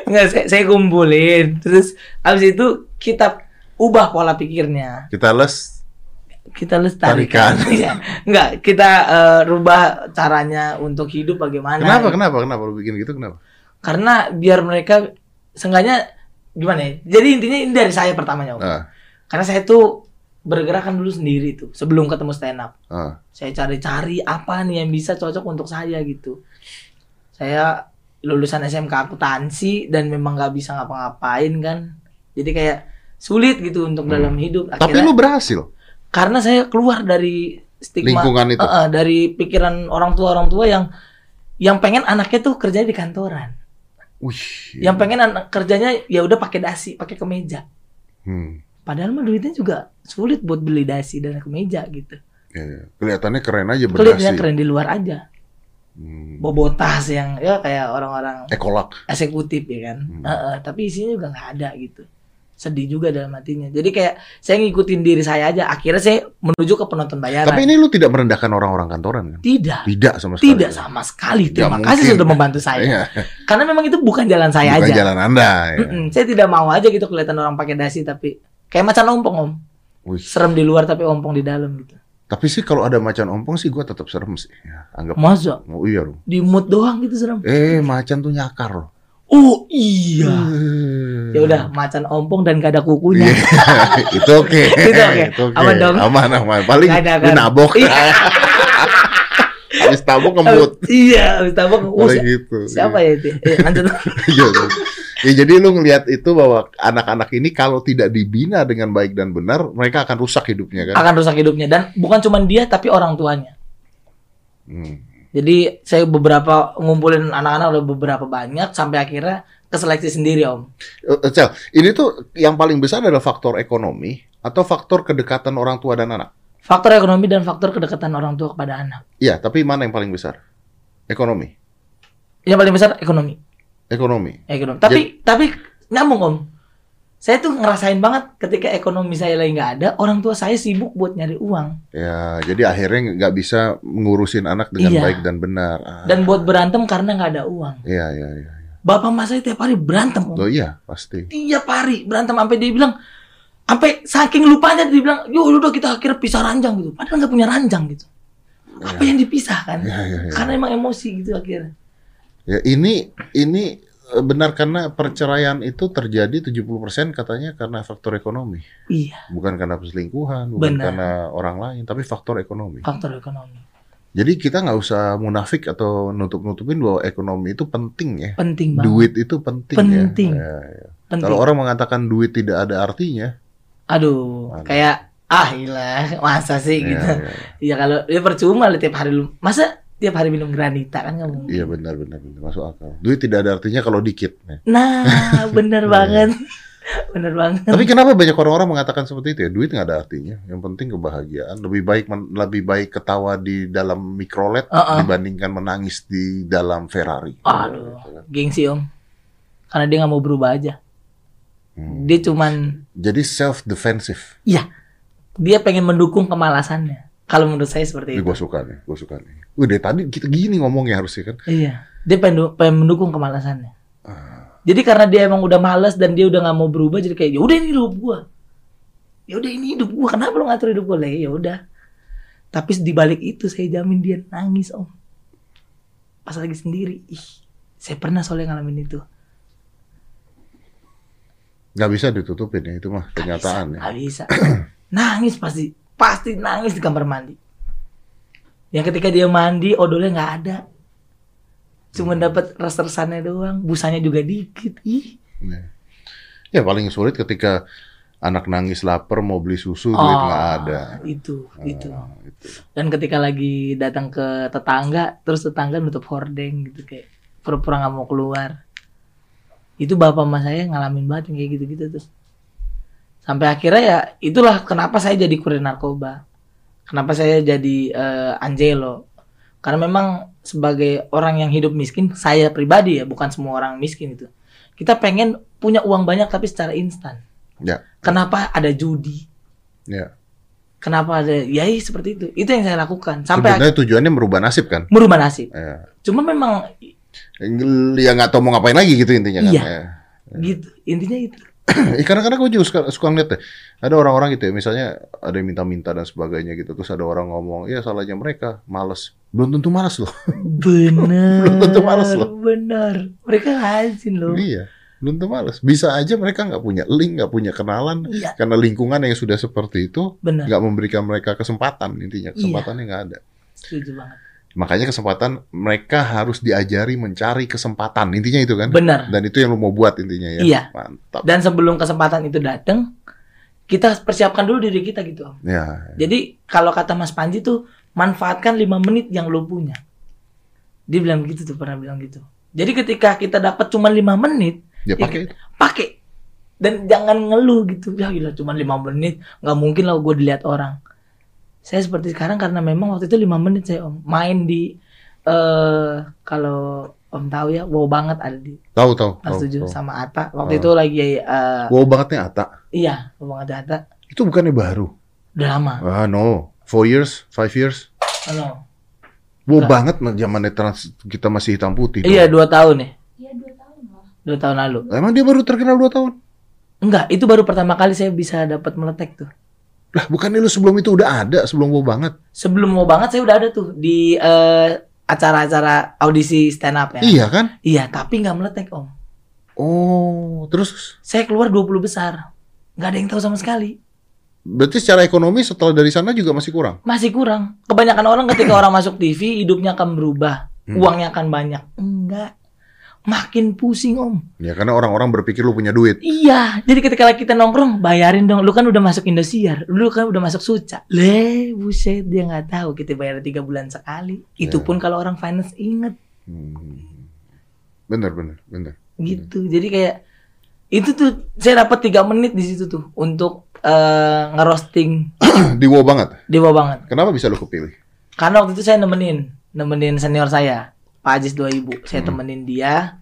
Enggak, saya, saya kumpulin. Terus habis itu kita ubah pola pikirnya. Kita les Kita lestarikan. Tarikan. Iya. Enggak, kita eh, rubah caranya untuk hidup bagaimana. Kenapa? Kenapa? Kenapa lu bikin gitu? Kenapa? Karena biar mereka seenggaknya gimana ya? Jadi intinya ini dari saya pertamanya, Om. Ah, Karena saya tuh bergerak kan dulu sendiri tuh sebelum ketemu stand up. ah. Saya cari-cari apa nih yang bisa cocok untuk saya gitu. Saya lulusan SMK akuntansi dan memang nggak bisa ngapa-ngapain kan. Jadi kayak sulit gitu untuk Hmm. dalam hidup. Tapi Akhirnya- lu berhasil. karena saya keluar dari stigma Lingkungan itu. Eh, eh, dari pikiran orang tua orang tua yang yang pengen anaknya tuh kerja di kantoran. Wih. Yang pengen anak kerjanya ya udah pakai dasi, pakai kemeja. Hmm. Padahal mah duitnya juga sulit buat beli dasi dan kemeja gitu. Ya, ya. Kelihatannya keren aja Kelihatannya berdasi. keren di luar aja. Hmm. Bobo tas yang ya kayak orang-orang Ekolak. eksekutif ya kan. Hmm. Eh, eh, tapi isinya juga nggak ada gitu. sedih juga dalam hatinya. Jadi kayak saya ngikutin diri saya aja. Akhirnya saya menuju ke penonton bayaran. Tapi ini lu tidak merendahkan orang-orang kantoran kan? tidak, Tidak sama sekali. tidak sama sekali. Terima kasih mungkin. sudah membantu saya. Iya. Karena memang itu bukan jalan saya Bukan aja. jalan Anda. ya. Mm-mm, saya tidak mau aja gitu kelihatan orang pakai dasi tapi kayak macan ompong om. Wih. Serem di luar tapi ompong di dalam gitu. Tapi sih kalau ada macan ompong sih gua tetap serem sih. Ya, anggap. Masa Oh iya loh. di mood doang gitu serem. Eh, macan tuh nyakar loh. Oh iya. Eh. Ya udah macan ompong dan gak ada kukunya. Iya, itu oke. Itu oke. Aman dong. Aman aman. Paling Nggak ada, kan? nabok. Iya. Habis tabok ngebut. iya, habis tabok. Oh, Paling si- gitu. siapa ya itu? Eh, lanjut. Iya. iya. Ya, jadi lu ngelihat itu bahwa anak-anak ini kalau tidak dibina dengan baik dan benar, mereka akan rusak hidupnya kan. akan rusak hidupnya dan bukan cuma dia tapi orang tuanya. Hmm. Jadi saya beberapa ngumpulin anak-anak udah beberapa banyak sampai akhirnya keseleksi sendiri om. Eh, Cel, ini tuh yang paling besar adalah faktor ekonomi atau faktor kedekatan orang tua dan anak. Faktor ekonomi dan faktor kedekatan orang tua kepada anak. Iya, tapi mana yang paling besar? Ekonomi. Yang paling besar ekonomi. Ekonomi. Ekonomi. Tapi tapi nyambung om. Saya tuh ngerasain banget ketika ekonomi saya lagi nggak ada, orang tua saya sibuk buat nyari uang Ya, jadi akhirnya nggak bisa ngurusin anak dengan Iya. baik dan benar. Ah, dan buat berantem karena nggak ada uang. Iya, iya, iya. Bapak mas saya tiap hari berantem om. Oh iya, pasti. tiap hari berantem sampai dia bilang sampai saking lupanya dia bilang yo udah kita akhirnya pisah ranjang gitu padahal nggak punya ranjang gitu apa yang dipisahkan Iya, iya, iya. karena emang emosi gitu akhirnya Ya, ini ini eh, benar karena perceraian itu terjadi 70% katanya karena faktor ekonomi. iya Bukan karena perselingkuhan, bukan Benar. karena orang lain, tapi faktor ekonomi. faktor ekonomi Jadi kita nggak usah munafik atau nutup-nutupin bahwa ekonomi itu penting ya. penting banget Duit itu penting, Penting. ya. Ya, ya. penting Kalau orang mengatakan duit tidak ada artinya, aduh kayak ah ilah masa sih ya, gitu ya, ya. iya kalau ya percuma lah tiap hari lu masa tiap hari minum granita kan mungkin Iya benar benar benar masuk akal. Duit tidak ada artinya kalau dikit. ya. nah bener banget bener banget Tapi kenapa banyak orang-orang mengatakan seperti itu ya? Duit nggak ada artinya. Yang penting kebahagiaan. Lebih baik lebih baik ketawa di dalam mikrolet Uh-uh. dibandingkan menangis di dalam Ferrari. Aduh. Gitu kan. gengsi om karena dia nggak mau berubah aja Hmm. dia cuman Jadi self defensive. Iya, dia pengen mendukung kemalasannya. Kalau menurut saya seperti Ini itu. gue suka nih, gue suka nih. Udah tadi kita gini ngomongnya harusnya kan. Iya, dia pengen, pengen mendukung kemalasannya. Ah. Jadi karena dia emang udah males dan dia udah nggak mau berubah, jadi kayak ya udah ini hidup gua. Ya udah ini hidup gua. Kenapa lu ngatur hidup gua? Lah ya udah. Tapi di balik itu saya jamin dia nangis om. Pas lagi sendiri, ih, saya pernah soalnya ngalamin itu. Gak bisa ditutupin ya itu mah kenyataan ya. Nggak bisa. nangis pasti, pasti nangis di kamar mandi. Yang ketika dia mandi, odolnya nggak ada. Cuma dapat res-resannya doang, busanya juga dikit. Ih. Ya. Ya paling sulit ketika anak nangis lapar mau beli susu duit nggak ada. Itu, itu. Ah, itu. Dan ketika lagi datang ke tetangga, terus tetangga nutup hordeng gitu kayak pura-pura nggak mau keluar. Itu bapak mas saya ngalamin banget yang kayak gitu-gitu tuh. Sampai akhirnya ya itulah kenapa saya jadi kurir narkoba. Kenapa saya jadi eh, Angelo. Karena memang sebagai orang yang hidup miskin, saya pribadi ya, bukan semua orang miskin itu. Kita pengen punya uang banyak tapi secara instan. Ya, Kenapa ada judi? ya. Kenapa ada ya iya, seperti itu. Itu yang saya lakukan sampai Sebenarnya tujuannya merubah nasib kan. merubah nasib. Ya. Cuma memang Ya nggak tahu mau ngapain lagi gitu intinya kan. Iya. Ya. gitu. Intinya itu. Eh, kadang-kadang gue juga suka, suka ngeliat deh. Ada orang-orang gitu ya, misalnya ada yang minta-minta dan sebagainya gitu. Terus ada orang ngomong, ya salahnya mereka, males. Belum tentu males loh. Bener. Belum tentu males loh. Bener. Mereka rajin loh. iya, belum tentu males. Bisa aja mereka nggak punya link, nggak punya kenalan. Iya, Karena lingkungan yang sudah seperti itu, nggak memberikan mereka kesempatan intinya. Iya. Kesempatannya nggak ada. Setuju banget. Makanya kesempatan mereka harus diajari mencari kesempatan. Intinya itu kan. Bener. Dan itu yang lu mau buat intinya ya. Iya. Mantap. Dan sebelum kesempatan itu datang, kita persiapkan dulu diri kita gitu. Om. Ya. Jadi kalau kata Mas Panji tuh manfaatkan lima menit yang lo punya. Dia bilang gitu tuh pernah bilang gitu. Jadi ketika kita dapat cuma lima menit, Ya Ya, pakai pakai dan jangan ngeluh gitu ya gila cuma lima menit nggak mungkin lah gue dilihat orang saya seperti sekarang karena memang waktu itu lima menit saya om main di eh kalau Om tahu ya, wow banget ada di Tahu tahu. 7 tahu. sama Ata. Waktu Oh. itu lagi eh, Wow bangetnya Ata. iya, wow banget Ata. Itu bukannya baru? Udah lama. Ah no, four years, five years. Ano? Wow Enggak. banget zamannya trans kita masih hitam putih. Iya, dua tahun nih. Iya dua tahun lah. Dua tahun lalu. dong. Emang dia baru terkenal dua tahun? Enggak, itu baru pertama kali saya bisa dapat meletek tuh. Lah bukannya lu sebelum itu udah ada sebelum wow banget? Sebelum mau banget saya udah ada tuh di eh, acara-acara audisi stand up ya. Iya kan? Iya, tapi nggak meletek om. Oh, terus Saya keluar 20 besar. Nggak ada yang tahu sama sekali. berarti secara ekonomi setelah dari sana juga masih kurang. Masih kurang. Kebanyakan orang ketika orang masuk TV, hidupnya akan berubah. Hmm. Uangnya akan banyak. Enggak. Makin pusing om. Ya karena orang-orang berpikir lu punya duit. Iya. Jadi ketika kita nongkrong, bayarin dong. Lu kan udah masuk Indosiar. Lu kan udah masuk Suca. Le, buset. Dia nggak tahu kita bayar tiga bulan sekali. Itu pun kalau orang finance inget. Hmm. Bener bener bener. gitu jadi kayak itu tuh saya dapat tiga menit di situ tuh untuk eh, ngerosting Di wow banget. dewa banget Kenapa bisa lu kepilih? karena waktu itu saya nemenin nemenin senior saya Pak Ajis 2000 saya Hmm. temenin dia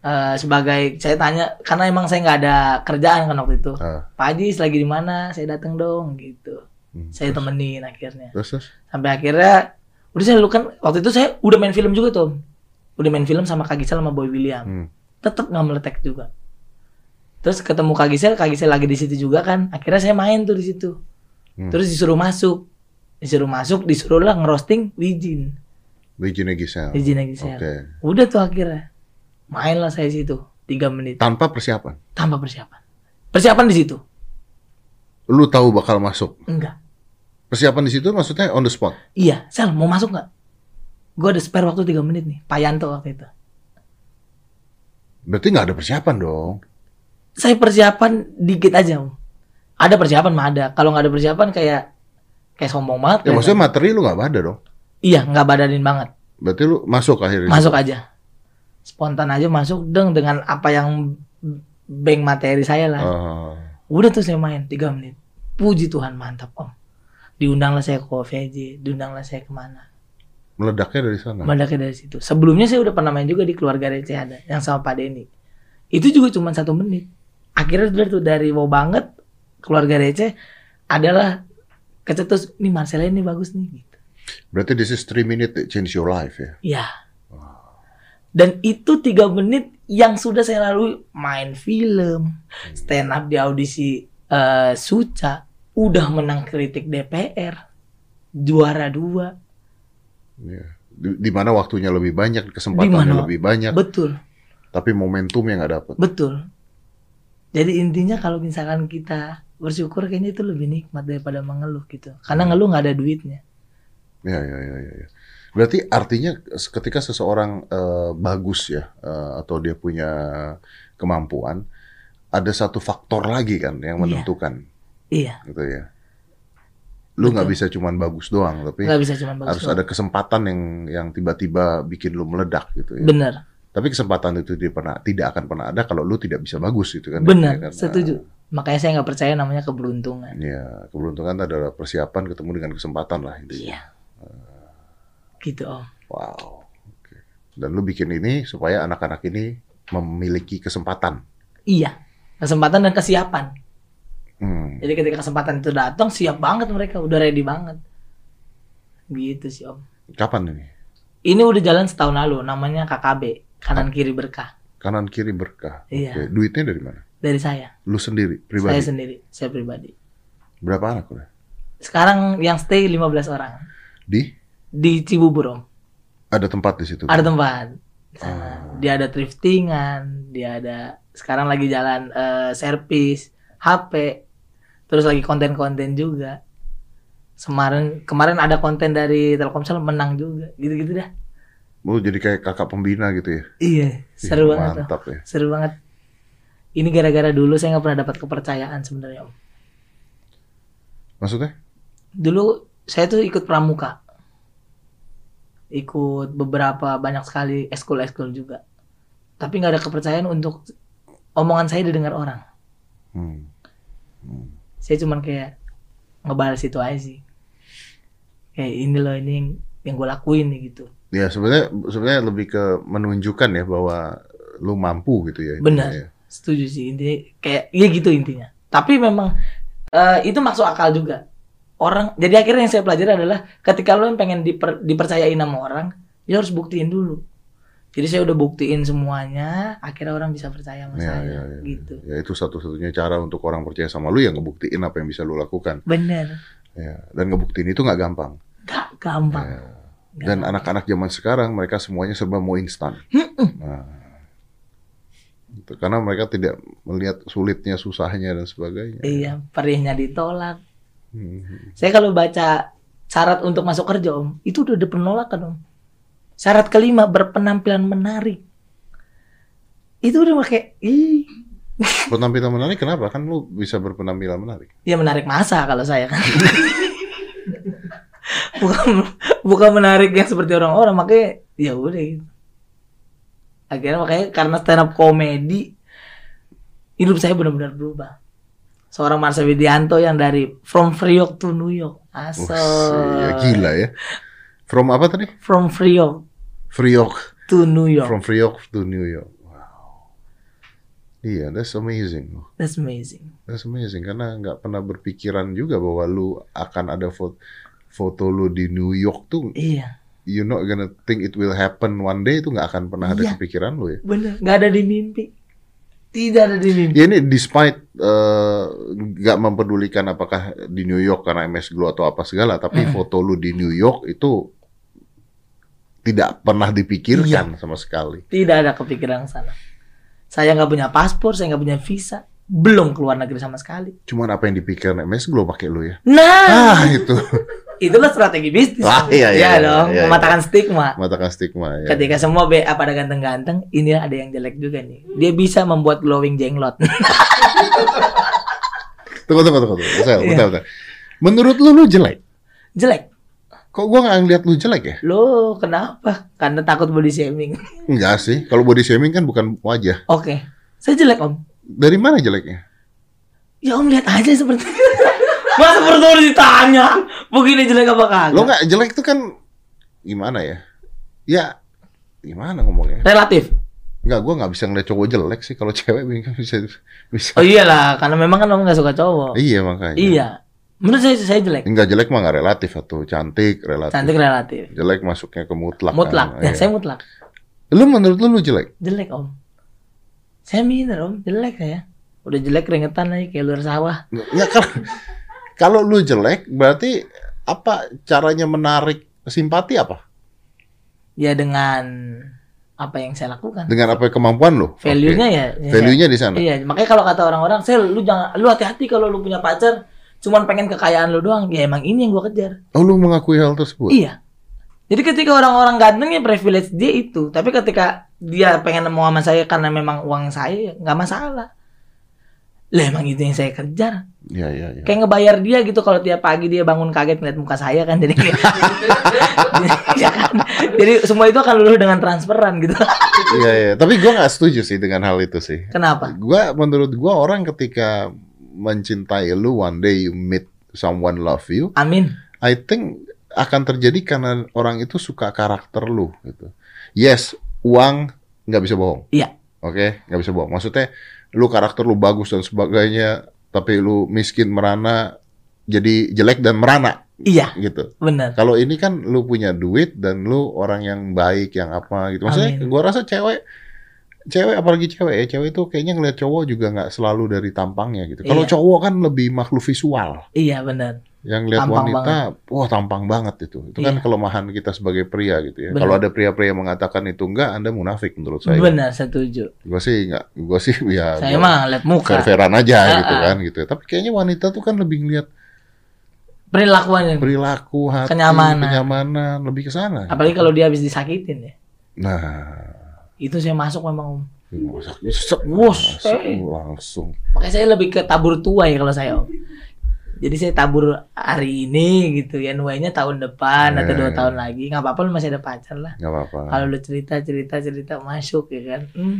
eh, sebagai saya tanya karena emang saya nggak ada kerjaan kan waktu itu Ah, Pak Ajis lagi di mana saya datang dong gitu hmm. saya temenin akhirnya Terus terus. sampai akhirnya udah saya lu kan waktu itu saya udah main film juga tuh udah main film sama Kak Gisel sama Boy William Hmm. tetap nggak meletek juga. Terus ketemu Kak Gisel, Kak Gisel lagi di situ juga kan. Akhirnya saya main tuh di situ. Hmm. Terus disuruh masuk. Disuruh masuk, disuruh lah ngerosting Wijin. Wijinnya Gisel. Wijin Gisel. Oke. Udah tuh akhirnya. Main lah saya situ. Tiga menit. Tanpa persiapan. Tanpa persiapan. Persiapan di situ? Lu tahu bakal masuk. Enggak. Persiapan di situ maksudnya on the spot. Iya. Sel, mau masuk nggak? Gue ada spare waktu tiga menit nih. Pak Yanto waktu itu. Berarti nggak ada persiapan dong. Saya persiapan dikit aja. Om. Ada persiapan mah ada. Kalau nggak ada persiapan kayak kayak sombong banget. Ya maksudnya materi lu nggak ada dong. Iya, nggak badanin banget. Berarti lu masuk akhirnya. masuk aja. Spontan aja masuk deng dengan apa yang bank materi saya lah. Ah. udah tuh saya main tiga menit. Puji Tuhan mantap om. Diundanglah saya ke OVJ diundanglah saya ke mana. Meledaknya dari sana. meledaknya dari situ. Sebelumnya saya udah pernah main juga di keluarga receh ada yang sama Pak Denny. Itu juga cuma satu menit. Akhirnya udah tuh dari mau banget keluarga receh adalah kecetus nih Marcella ini bagus nih. gitu Berarti this is three minute that change your life ya. Ya. Dan itu tiga menit yang sudah saya lalui main film, stand up di audisi eh, Suca, udah menang kritik DPR, juara dua, Ya. Di, di mana waktunya lebih banyak, kesempatannya Di mana? lebih banyak, betul, tapi momentumnya nggak dapet. betul. Jadi intinya kalau misalkan kita bersyukur kayaknya itu lebih nikmat daripada mengeluh gitu, karena ngeluh nggak ada duitnya. Ya, ya, ya, ya. ya. Berarti artinya ketika seseorang eh, bagus ya, eh, atau dia punya kemampuan, ada satu faktor lagi kan yang Iya. menentukan, Iya, gitu ya. Lu nggak bisa cuman bagus doang, tapi nggak bisa cuma bagus. harus doang. ada kesempatan yang yang tiba-tiba bikin lu meledak gitu ya. Bener, Tapi kesempatan itu tidak pernah tidak akan pernah ada kalau lu tidak bisa bagus gitu kan. bener, Ya kan? setuju. Makanya saya nggak percaya namanya keberuntungan. Ya, keberuntungan adalah persiapan ketemu dengan kesempatan lah intinya. Iya. Gitu om. Wow. Dan lu bikin ini supaya anak-anak ini memiliki kesempatan. Iya, kesempatan dan kesiapan. Hmm. Jadi ketika kesempatan itu datang, siap banget mereka, udah ready banget. Gitu sih om. Kapan ini? Ini udah jalan setahun lalu, namanya KKB, kanan kiri berkah Kanan kiri berkah. Iya. Oke. Duitnya dari mana? dari saya, Lu sendiri, saya pribadi. sendiri, saya pribadi. Berapa anak udah? Sekarang yang stay 15 orang Di? Di Cibubur om. Ada tempat di situ. Ada tempat. Ah. Dia ada thriftingan, dia ada sekarang lagi jalan eh, servis, HP, terus lagi konten-konten juga. Kemarin kemarin ada konten dari Telkomsel menang juga, gitu-gitu dah. Lu jadi kayak kakak pembina gitu ya. Iya, seru Ih, banget. Mantap ya. Seru banget. Ini gara-gara dulu saya nggak pernah dapat kepercayaan sebenarnya om. Maksudnya? Dulu saya tuh ikut pramuka, ikut beberapa banyak sekali eskul-eskul juga. Tapi nggak ada kepercayaan untuk omongan saya didengar orang. Hmm. Saya cuman kayak ngebalas itu aja sih. Kayak ini loh ini yang, yang gue lakuin nih gitu. Ya sebenarnya sebenarnya lebih ke menunjukkan ya bahwa lu mampu gitu ya. Benar. Ya. Setuju sih intinya kayak ya gitu intinya. Tapi memang eh, itu masuk akal juga. Orang jadi akhirnya yang saya pelajari adalah ketika lo yang pengen diper- dipercayain sama orang, ya harus buktiin dulu. Jadi saya udah buktiin semuanya, akhirnya orang bisa percaya sama Ya, saya ya, ya. gitu. Ya itu satu-satunya cara untuk orang percaya sama lu yang ngebuktiin apa yang bisa lu lakukan. Bener, Ya. Dan ngebuktiin itu nggak gampang. gak gampang. Ya. Nggak Dan anak-anak zaman sekarang mereka semuanya serba mau instan. Nah, itu karena mereka tidak melihat sulitnya, susahnya dan sebagainya. Iya, perihnya ditolak. Hmm. Saya kalau baca syarat untuk masuk kerja om, itu udah ada penolakan om. Syarat kelima berpenampilan menarik. Itu udah pakai, ih, Penampilan menarik kenapa? Kan lu bisa berpenampilan menarik. ya menarik masa kalau saya kan. bukan bukan menarik yang seperti orang-orang, makanya ya udah gitu. Akhirnya makanya karena stand up komedi hidup saya benar-benar berubah. Seorang Marsha Widianto yang dari from Priok to New York. Asal. ya gila ya. From apa tadi? From Priok Priok. to New York. From Priok to New York. Wow. Iya, that's amazing. That's amazing. That's amazing karena nggak pernah berpikiran juga bahwa lu akan ada foto foto lu di New York tuh Iya, you're not gonna think it will happen one day itu nggak akan pernah ada Iya. kepikiran lu ya. bener. Nggak ada di mimpi. Tidak ada di mimpi. Ya ini despite eh, nggak mempedulikan apakah di New York karena MS Glow atau apa segala, tapi Mm. foto lu di New York itu tidak pernah Iya. dipikirkan sama sekali. Tidak ada kepikiran ke sana. Saya nggak punya paspor, saya nggak punya visa, belum keluar negeri sama sekali. Cuman apa yang dipikirkan MS Glow pakai lu ya? Nah, Ah itu itulah strategi bisnis. Ah, iya, iya, Ya iya, dong, iya, iya. mematahkan stigma. matakan stigma ya. Ketika semua BA pada ganteng-ganteng, ini ada yang jelek juga nih. Dia bisa membuat glowing jenglot. Tunggu tunggu tunggu tunggu. Iya. bentar, bentar. Menurut lu lu jelek? jelek. Kok gua nggak ngeliat lu jelek ya? Lo kenapa? Karena takut body shaming. Enggak sih. Kalau body shaming kan bukan wajah. Oke, saya jelek om. Dari mana jeleknya? Ya om lihat aja seperti Masa perlu ditanya Begini jelek apa kagak Lo nggak jelek itu kan gimana ya? Ya gimana ngomongnya? Relatif Enggak, gua nggak bisa ngeliat cowok jelek sih. Kalau cewek kan bisa bisa. Oh iyalah Karena memang kan om gak suka cowok Iya makanya. Iya Menurut saya saya jelek Enggak jelek mah nggak relatif atau cantik relatif. Cantik relatif Jelek masuknya ke mutlak. Mutlak kan. Ya Iya. saya mutlak Lu menurut lu lu jelek? Jelek om Saya minder om Jelek saya Udah jelek keringetan lagi Kayak luar sawah Ya kalau kalau lu jelek berarti apa caranya menarik simpati apa? Ya dengan Apa yang saya lakukan Dengan apa kemampuan lu? Value-nya Oke. ya, ya Value-nya di sana. Iya, makanya kalau kata orang-orang, "Sel, lu jangan lu hati-hati kalau lu punya pacar cuman pengen kekayaan lu doang." Ya emang ini yang gua kejar. Oh, lu mengakui hal tersebut? Iya. Jadi ketika orang-orang ganteng ya privilege dia itu, tapi ketika dia pengen mau sama saya karena memang uang saya ya nggak masalah. Lah emang itu yang saya kejar. Iya, iya, iya. Kayak ngebayar dia gitu kalau tiap pagi dia bangun kaget ngeliat muka saya kan jadi ya kan. Jadi semua itu akan luluh dengan transferan gitu. Iya, iya. Tapi gua nggak setuju sih dengan hal itu sih. Kenapa? Gua menurut gua orang ketika mencintai lu one day you meet someone love you, Amin. I think akan terjadi karena orang itu suka karakter lu gitu. Yes, uang nggak bisa bohong. Iya. Oke, nggak bisa bohong. Maksudnya lu karakter lu bagus dan sebagainya, tapi lu miskin merana jadi jelek dan merana Iya, gitu. benar. Kalau ini kan lu punya duit dan lu orang yang baik yang apa gitu. Maksudnya Amin. gua rasa cewek cewek apalagi cewek ya, cewek itu kayaknya ngeliat cowok juga nggak selalu dari tampangnya gitu. Kalau Iya. cowok kan lebih makhluk visual. Iya, benar. Yang lihat Tampang wanita, wah tampang banget itu. Itu kan Iya. kelemahan kita sebagai pria gitu ya. Kalau ada pria-pria yang mengatakan itu enggak, Anda munafik menurut saya. Benar, setuju. Gua sih enggak, gua sih ya Saya gua mah lihat muka, fair-fairan aja Ah, gitu ah. kan gitu. Tapi kayaknya wanita tuh kan lebih ngeliat perilakuannya. perilaku, hati, Kenyamanan. kenyamanan, lebih ke sana. Apalagi kalau dia habis disakitin ya. Nah, Itu saya masuk memang Om. masak set, Wus, masuk eh. langsung. Makanya saya lebih ke tabur tua ya kalau saya Om. Jadi saya tabur hari ini gitu ya, nuainya tahun depan atau Eh. dua tahun lagi. nggak apa-apa lu masih ada pacar lah. Nggak apa-apa. Kalau lu cerita cerita cerita masuk ya kan, Hmm,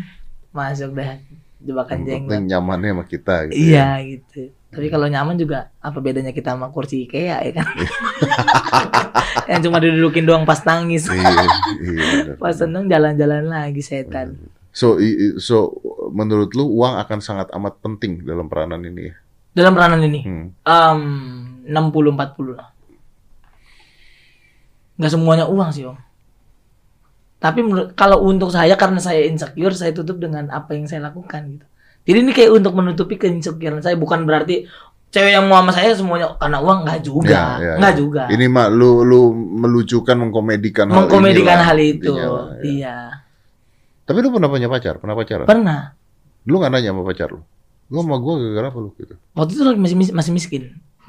masuk dah jebakan Yang jenggot. nyamannya sama kita gitu. Iya ya. gitu. Tapi kalau nyaman juga apa bedanya kita sama kursi IKEA ya kan? yang cuma didudukin doang pas nangis. Iya, iya. Pas seneng jalan-jalan lagi setan. So, so menurut lu uang akan sangat amat penting dalam peranan ini ya? Dalam peranan ini, Hmm. um, 60-40 lah. Nggak semuanya uang sih om. Tapi menurut, kalau untuk saya karena saya insecure, saya tutup dengan apa yang saya lakukan gitu. Jadi ini kayak untuk menutupi keinsecurean saya, bukan berarti cewek yang mau sama saya semuanya karena uang nggak juga, Ya, ya, nggak ya. juga. Ini mah lu lu melucukan mengkomedikan hal Mengkomedikan inilah hal itu, intinya lah, ya. iya. Tapi lu pernah punya pacar? Pernah pacaran? Pernah. Lu gak nanya sama pacar lu? Lu sama gua gara-gara apa lu gitu? Waktu itu masih mis- masih miskin,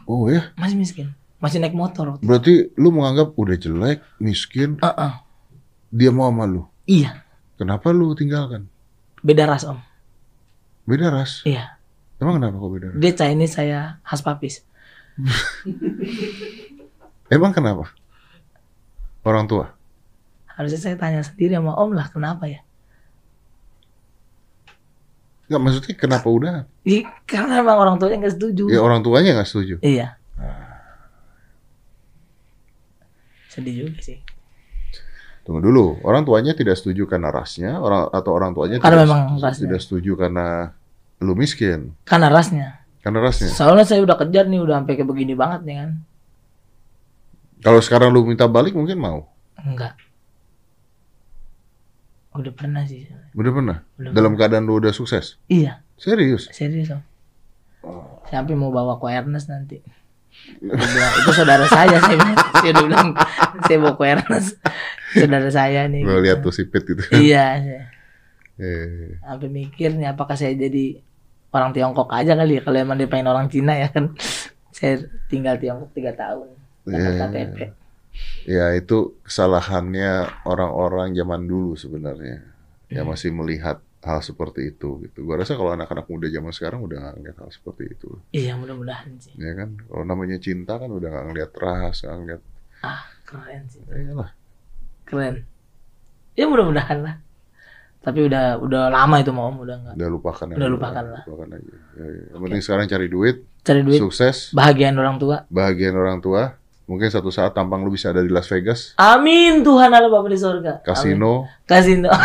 Oh ya? masih miskin, masih naik motor. waktu itu. Berarti lu menganggap udah jelek, miskin, Uh-uh. dia mau sama lu. Iya, Kenapa lu tinggalkan? beda ras om. Beda ras. Iya, Emang kenapa kok beda ras? dia Chinese saya khas papis. Emang kenapa? Orang tua. Harusnya saya tanya sendiri sama om lah kenapa ya? Enggak maksudnya kenapa udah? Ih, karena emang orang tuanya nggak setuju. Ya orang tuanya nggak setuju. Iya. Sedih juga sih. Tunggu dulu, orang tuanya tidak setuju karena rasnya, orang atau orang tuanya Karena tidak, memang rasnya. tidak setuju karena lu miskin, Karena rasnya. karena rasnya. Soalnya saya udah kejar nih udah sampai kayak begini banget nih kan. Kalau sekarang lu minta balik mungkin mau. Enggak. Udah pernah sih. Udah pernah? Udah Dalam keadaan lu udah sukses? Iya, Serius? serius om. Siapa yang mau bawa ke Ernest nanti? Bilang, itu saudara saya, saya bilang, saya udah bilang, saya bawa ke Ernest. Saudara saya nih. Lu gitu. lihat tuh sipit gitu. Iya, saya. Eh, sampai mikir nih apakah saya jadi orang Tiongkok aja kali ya kalau emang dia pengen orang Cina ya kan saya tinggal Tiongkok tiga tahun dapat Iya. KTP ya itu kesalahannya orang-orang zaman dulu sebenarnya. Ya Hmm. masih melihat hal seperti itu gitu. Gua rasa kalau anak-anak muda zaman sekarang udah nggak ngeliat hal seperti itu. iya mudah-mudahan sih Ya kan? Kalau namanya cinta kan udah nggak ngeliat ras, nggak ngeliat ah keren sih ya iyalah. keren ya mudah-mudahan lah tapi udah udah lama itu mau udah nggak Udah lupakan. Udah lupakan lah. Lupakan aja. Ya, ya. Yang penting sekarang cari duit, cari duit sukses, bahagian orang tua bahagian orang tua. Mungkin satu saat tampang lu bisa ada di Las Vegas, amin Tuhan Allah Bapa di surga Amin. kasino. kasino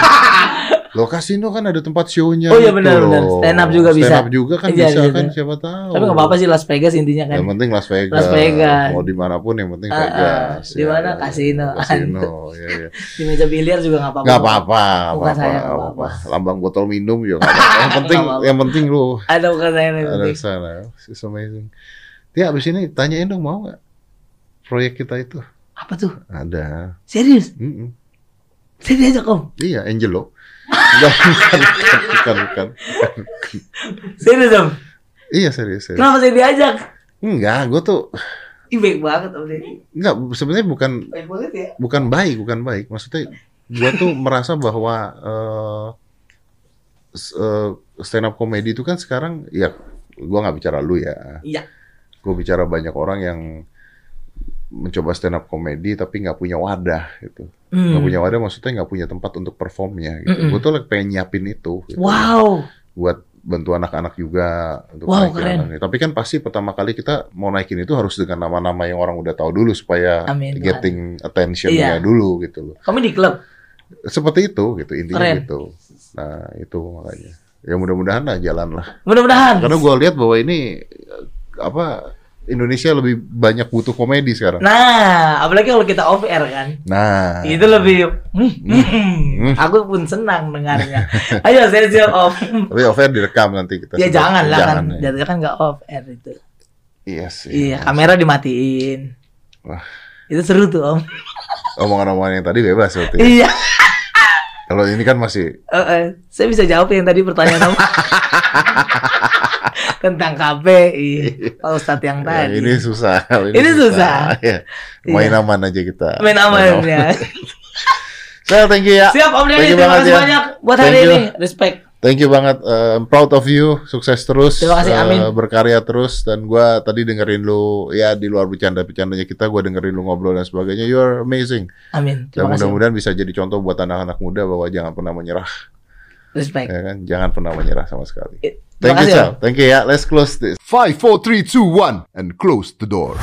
Lo kasino kan ada tempat show-nya. Oh iya, gitu benar, benar. Stand up juga bisa. Stand up juga kan Iya, bisa iya, kan iya. siapa tahu. tapi nggak apa-apa sih Las Vegas intinya kan Yang penting Las Vegas. Las Vegas. Mau di mana pun yang penting Ah, ah. Vegas. Di mana? Kasino. Kasino. ya, ya. di meja biliar juga nggak apa-apa Gak apa-apa, Bukan apa-apa, saya, apa-apa. apa-apa. Lambang botol minum juga apa-apa. Yang penting, Nggak apa-apa. yang penting lu ada bukan saya yang ada penting di sana. It's amazing. Dia abis ini tanyain dong mau nggak proyek kita itu? apa tuh Ada. serius Mm-mm. saya diajak om Iya, Angelo. Enggak, bukan, bukan, bukan, bukan. serius om Iya serius, serius. kenapa saya diajak Enggak, gue tuh Ih, baik banget om Deddy enggak sebenarnya bukan baik banget ya bukan baik, bukan baik. Maksudnya gue tuh merasa bahwa eh s- eh, stand up comedy itu kan sekarang ya gue nggak bicara lu ya. Iya. Gue bicara banyak orang yang mencoba stand up comedy tapi nggak punya wadah gitu. Hmm. Nggak punya wadah maksudnya nggak punya tempat untuk performnya gitu. Mm-mm. Gue tuh lagi pengen nyiapin itu. Gitu. wow Buat bantu anak-anak juga untuk Wow, naikin keren. anaknya. Tapi kan pasti pertama kali kita mau naikin itu harus dengan nama-nama yang orang udah tahu dulu supaya Amin, getting attention-nya Iya. dulu gitu loh. kami di klub Seperti itu gitu intinya Keren. gitu. Nah, itu makanya. Ya mudah-mudahan lah jalan lah. mudah-mudahan Karena gua lihat bahwa ini eh, apa Indonesia lebih banyak butuh komedi sekarang. nah apalagi kalau kita off air kan Nah, itu lebih hmm, hmm. aku pun senang dengarnya ayo saya siap om tapi offer direkam nanti kita. ya jangan lah kan ya. jadinya kan nggak off air itu Iya sih. iya kamera dimatiin Wah. itu seru tuh om Omongan-omongan yang tadi bebas berarti. iya Kalau ini kan masih Eh, eh, saya bisa jawab yang tadi pertanyaan kamu tentang KPI Pak Ustadz yang ya, tadi. ini susah. Ini susah. Ya. Main Iya. aman aja kita. Main aman ya. Saya thank you ya. Siap Om you terima kasih ya. banyak buat Thank hari you. ini. Respect. Thank you banget. Uh, I'm proud of you. Sukses terus. Terima kasih, Uh, amin. berkarya terus. Dan gua tadi dengerin lu ya di luar bercanda-bercandanya kita, gua dengerin lu ngobrol dan sebagainya. You're amazing. Amin. Dan Terima kasih. mudah-mudahan bisa jadi contoh buat anak-anak muda bahwa jangan pernah menyerah, Respect. ya kan? Jangan pernah menyerah sama sekali. Thank you, kasih, Sal. Thank you ya. Let's close this. Five, four, three, two, one, and close the door.